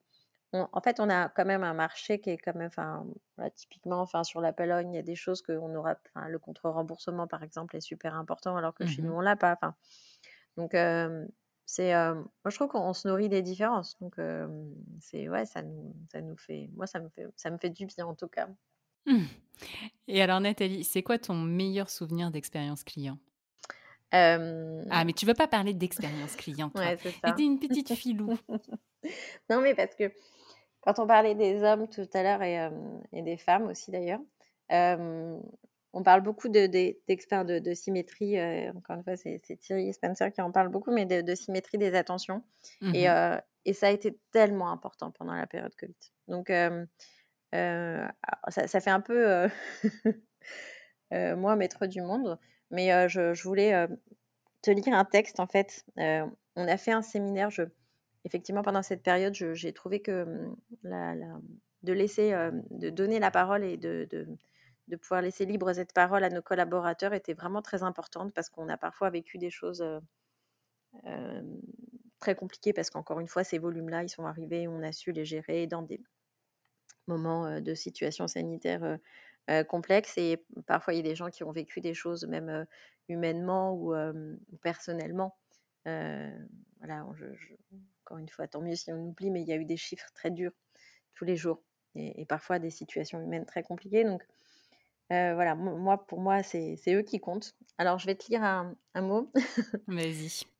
A: en fait, on a quand même un marché qui est quand même, enfin, typiquement, enfin, sur la Pologne, il y a des choses qu'on aura, enfin, le contre-remboursement, par exemple, est super important, alors que chez mmh nous, on l'a pas. Enfin, donc, c'est moi je trouve qu'on se nourrit des différences donc c'est ouais ça nous ça nous fait moi ça me fait ça me fait du bien en tout cas
B: mmh. et alors Nathalie c'est quoi ton meilleur souvenir d'expérience client? Ah mais tu veux pas parler d'expérience client ouais, c'est ça. une petite filou
A: non mais parce que quand on parlait des hommes tout à l'heure et, et, des femmes aussi d'ailleurs on parle beaucoup d'experts de, de, symétrie. Euh, encore une fois, c'est Thierry Spencer qui en parle beaucoup, mais de, symétrie des attentions. Mmh euh, et, ça a été tellement important pendant la période Covid. Donc, euh, ça, fait un peu moi, maître du monde, mais je, voulais te lire un texte. En fait, on a fait un séminaire. Je, effectivement, pendant cette période, j'ai trouvé que hum, la, de laisser, de donner la parole et de de pouvoir laisser libre cette parole à nos collaborateurs était vraiment très importante parce qu'on a parfois vécu des choses euh, euh, très compliquées parce qu'encore une fois, ces volumes-là, ils sont arrivés, on a su les gérer dans des moments euh, de situation sanitaire complexes et parfois il y a des gens qui ont vécu des choses même humainement ou, personnellement. voilà, encore une fois, tant mieux si on oublie, mais il y a eu des chiffres très durs tous les jours et, et parfois des situations humaines très compliquées. Donc, euh, voilà, moi, pour moi, c'est eux qui comptent. Alors, je vais te lire un, mot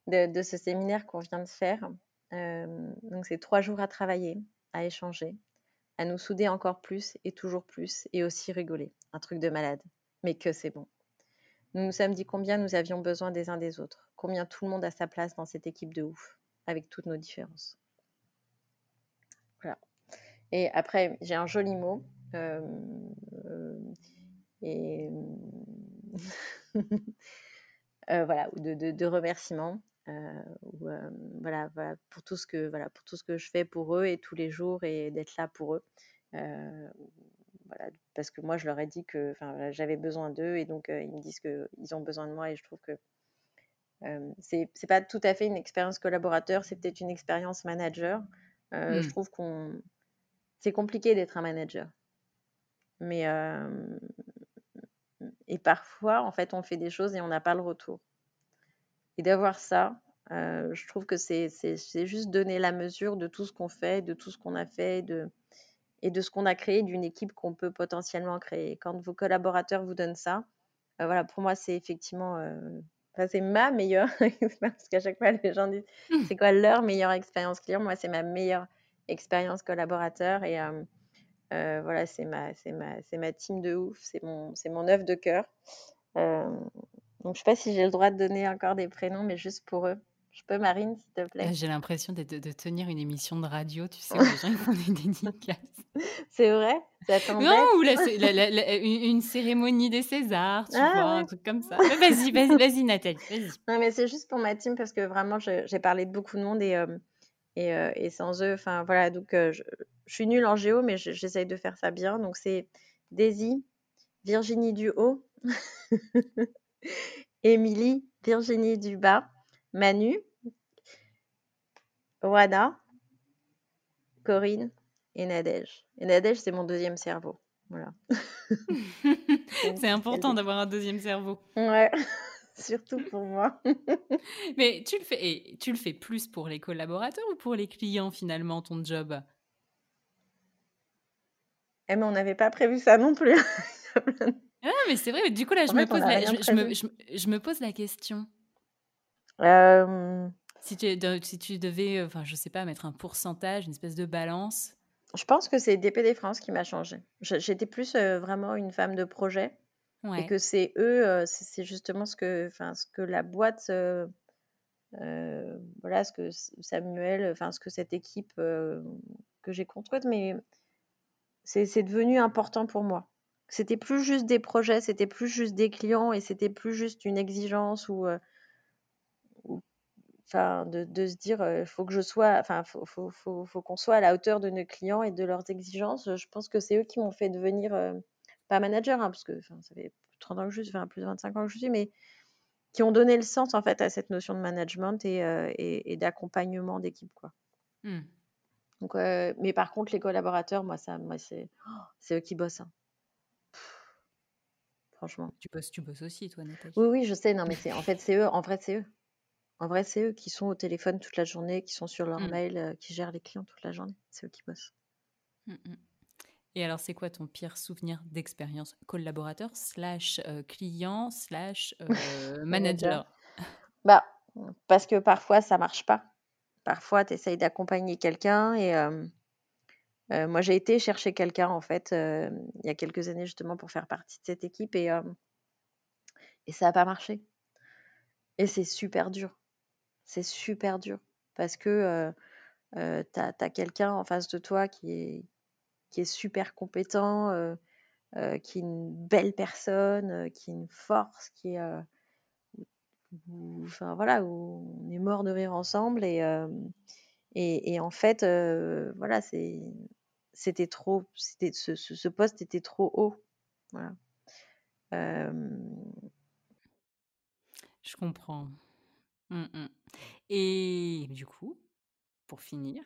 A: de, ce séminaire qu'on vient de faire. Euh, donc, c'est trois jours à travailler, à échanger, à nous souder encore plus et toujours plus, et aussi rigoler. Un truc de malade, mais que c'est bon. Nous nous sommes dit combien nous avions besoin des uns des autres, combien tout le monde a sa place dans cette équipe de ouf, avec toutes nos différences. Voilà. Et après, j'ai un joli mot. Euh, et euh, voilà, ou de, de, remerciements. Euh, euh, voilà, pour tout ce que voilà pour tout ce que je fais pour eux et tous les jours et d'être là pour eux voilà, parce que moi je leur ai dit que j'avais besoin d'eux et donc ils me disent qu'ils ont besoin de moi et je trouve que c'est c'est pas tout à fait une expérience collaborateur c'est peut-être une expérience manager je mmh. trouve qu'on c'est compliqué d'être un manager mais et parfois, en fait, on fait des choses et on n'a pas le retour. Et d'avoir ça, euh, je trouve que c'est juste donner la mesure de tout ce qu'on fait, de tout ce qu'on a fait de, et de ce qu'on a créé d'une équipe qu'on peut potentiellement créer. Quand vos collaborateurs vous donnent ça, euh, voilà, pour moi, c'est effectivement, euh, c'est ma meilleure expérience. Parce qu'à chaque fois, les gens disent, mmh. c'est quoi leur meilleure expérience client? Moi, c'est ma meilleure expérience collaborateur. Et voilà, c'est ma, c'est ma, c'est ma team de ouf, c'est mon, c'est mon œuf de cœur. donc, je sais pas si j'ai le droit de donner encore des prénoms, mais juste pour eux. Je peux, Marine, s'il te plaît?
B: J'ai l'impression de, de, tenir une émission de radio, tu sais, où les gens ils font des dédicaces.
A: C'est vrai? Ça
B: Non, ou la, une, cérémonie des Césars, tu ah vois, un truc comme ça. Vas-y, vas-y, vas-y, Nathalie, vas-y.
A: Non, mais c'est juste pour ma team parce que vraiment, j'ai parlé de beaucoup de monde et, et, et, sans eux, enfin voilà, donc je, je, suis nulle en géo, mais j'essaye de faire ça bien. Donc c'est Daisy, Virginie du haut, Émilie, Virginie du bas. Manu, Wada, Corinne et Nadège. Et Nadège, c'est mon deuxième cerveau. Voilà.
B: c'est important d'avoir un deuxième cerveau.
A: Ouais, surtout pour moi.
B: Mais tu le fais, et tu le fais plus pour les collaborateurs ou pour les clients finalement ton job?
A: Eh mais on n'avait pas prévu ça non plus.
B: ah mais c'est vrai. Du coup là, je me, pose je me pose la question. Si tu, si tu devais, enfin, je sais pas, mettre un pourcentage, une espèce de balance.
A: Je pense que c'est DPD France qui m'a changé. J'étais plus vraiment une femme de projet. Et que c'est eux, c'est justement ce que, ce que la boîte, voilà, ce que Samuel, enfin, ce que cette équipe que j'ai construite, mais c'est devenu important pour moi. C'était plus juste des projets, c'était plus juste des clients et c'était plus juste une exigence ou Enfin, de, se dire, il faut que je sois, enfin, faut, qu'on soit à la hauteur de nos clients et de leurs exigences. Je pense que c'est eux qui m'ont fait devenir, pas manager, hein, parce que ça fait 30 ans que je suis, plus de 25 ans que je suis, mais qui ont donné le sens en fait à cette notion de management et, et, d'accompagnement d'équipe, quoi. Mmh. Donc, mais par contre, les collaborateurs, moi, ça, moi, c'est, oh, c'est eux qui bossent. Hein. franchement.
B: Tu bosses, tu bosses aussi, toi, Nathalie.
A: Oui, oui, je sais. Non, mais c'est, en fait, c'est eux. En vrai, c'est eux. En vrai, c'est eux qui sont au téléphone toute la journée, qui sont sur leur mmh. mail, euh, qui gèrent les clients toute la journée. C'est eux qui bossent.
B: Mmh, mmh. Et alors, c'est quoi ton pire souvenir d'expérience collaborateur slash euh, client slash euh, manager?
A: Bah, parce que parfois ça marche pas. Parfois, tu essayes d'accompagner quelqu'un et moi j'ai été chercher quelqu'un en fait il y a quelques années justement pour faire partie de cette équipe et, et ça n'a pas marché. Et c'est super dur c'est super dur parce que tu as, quelqu'un en face de toi qui est, qui est super compétent, qui est une belle personne, qui est une force, qui est. enfin voilà, où on est mort de rire ensemble et, et, en fait, voilà, c'était trop, c'était, ce, ce, poste était trop haut. Voilà.
B: Je comprends. Mmh Et du coup, pour finir,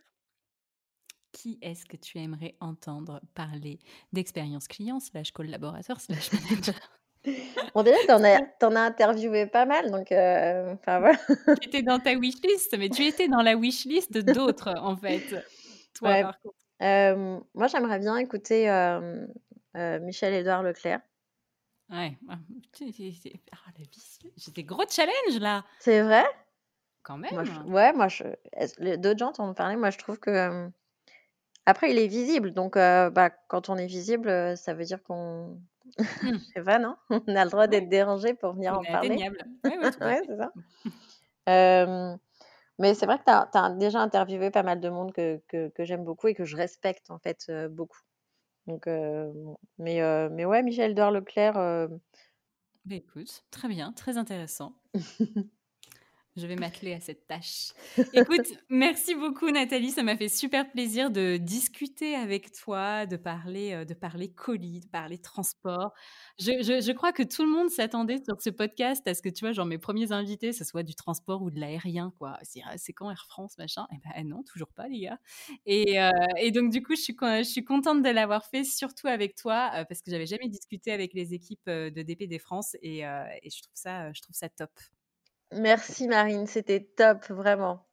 B: qui est-ce que tu aimerais entendre parler d'expérience client slash collaborateur slash manager?
A: Bon, déjà, t'en as, as interviewé pas mal, donc enfin voilà.
B: Tu étais dans ta wishlist, mais tu étais dans la wishlist d'autres, en fait. Toi, par
A: contre. moi, j'aimerais bien écouter Michel-Édouard Leclerc.
B: Ouais, ah, ah, j'ai des gros challenges là.
A: C'est vrai?
B: Quand même.
A: ouais, moi, je... d'autres gens t'en ont parlé? Moi, je trouve que. Après, il est visible. Donc, bah, quand on est visible, ça veut dire qu'on. Mmh. je sais pas, non? On a le droit d'être dérangé pour venir en parler. ouais, c'est ça. mais c'est vrai que tu as, déjà interviewé pas mal de monde que, que, que j'aime beaucoup et que je respecte, en fait, beaucoup. Donc, mais, mais ouais, Michel Dor Leclerc.
B: Bah, écoute, très bien, très intéressant. Je vais m'atteler à cette tâche. Écoute, merci beaucoup Nathalie, ça m'a fait super plaisir de discuter avec toi, de parler, euh, de parler colis, de parler transport. Je, je, crois que tout le monde s'attendait sur ce podcast à ce que tu vois, genre mes premiers invités, ce soit du transport ou de l'aérien, quoi. C'est, ah, quand Air France, machin? Eh ben non, toujours pas les gars. Et, euh, et donc du coup, je suis, je suis contente de l'avoir fait, surtout avec toi, euh, parce que j'avais jamais discuté avec les équipes de DPD France et, et je trouve ça, je trouve ça top.
A: Merci Marine, c'était top, vraiment.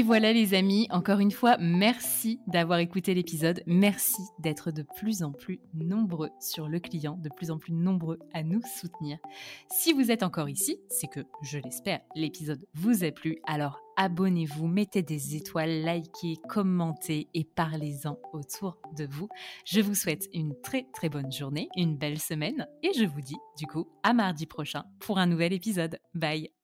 B: Et voilà les amis, encore une fois, merci d'avoir écouté l'épisode. Merci d'être de plus en plus nombreux sur le client, de plus en plus nombreux à nous soutenir. Si vous êtes encore ici, c'est que, je l'espère, l'épisode vous a plu. Alors abonnez-vous, mettez des étoiles, likez, commentez et parlez-en autour de vous. Je vous souhaite une très très bonne journée, une belle semaine et je vous dis du coup à mardi prochain pour un nouvel épisode. Bye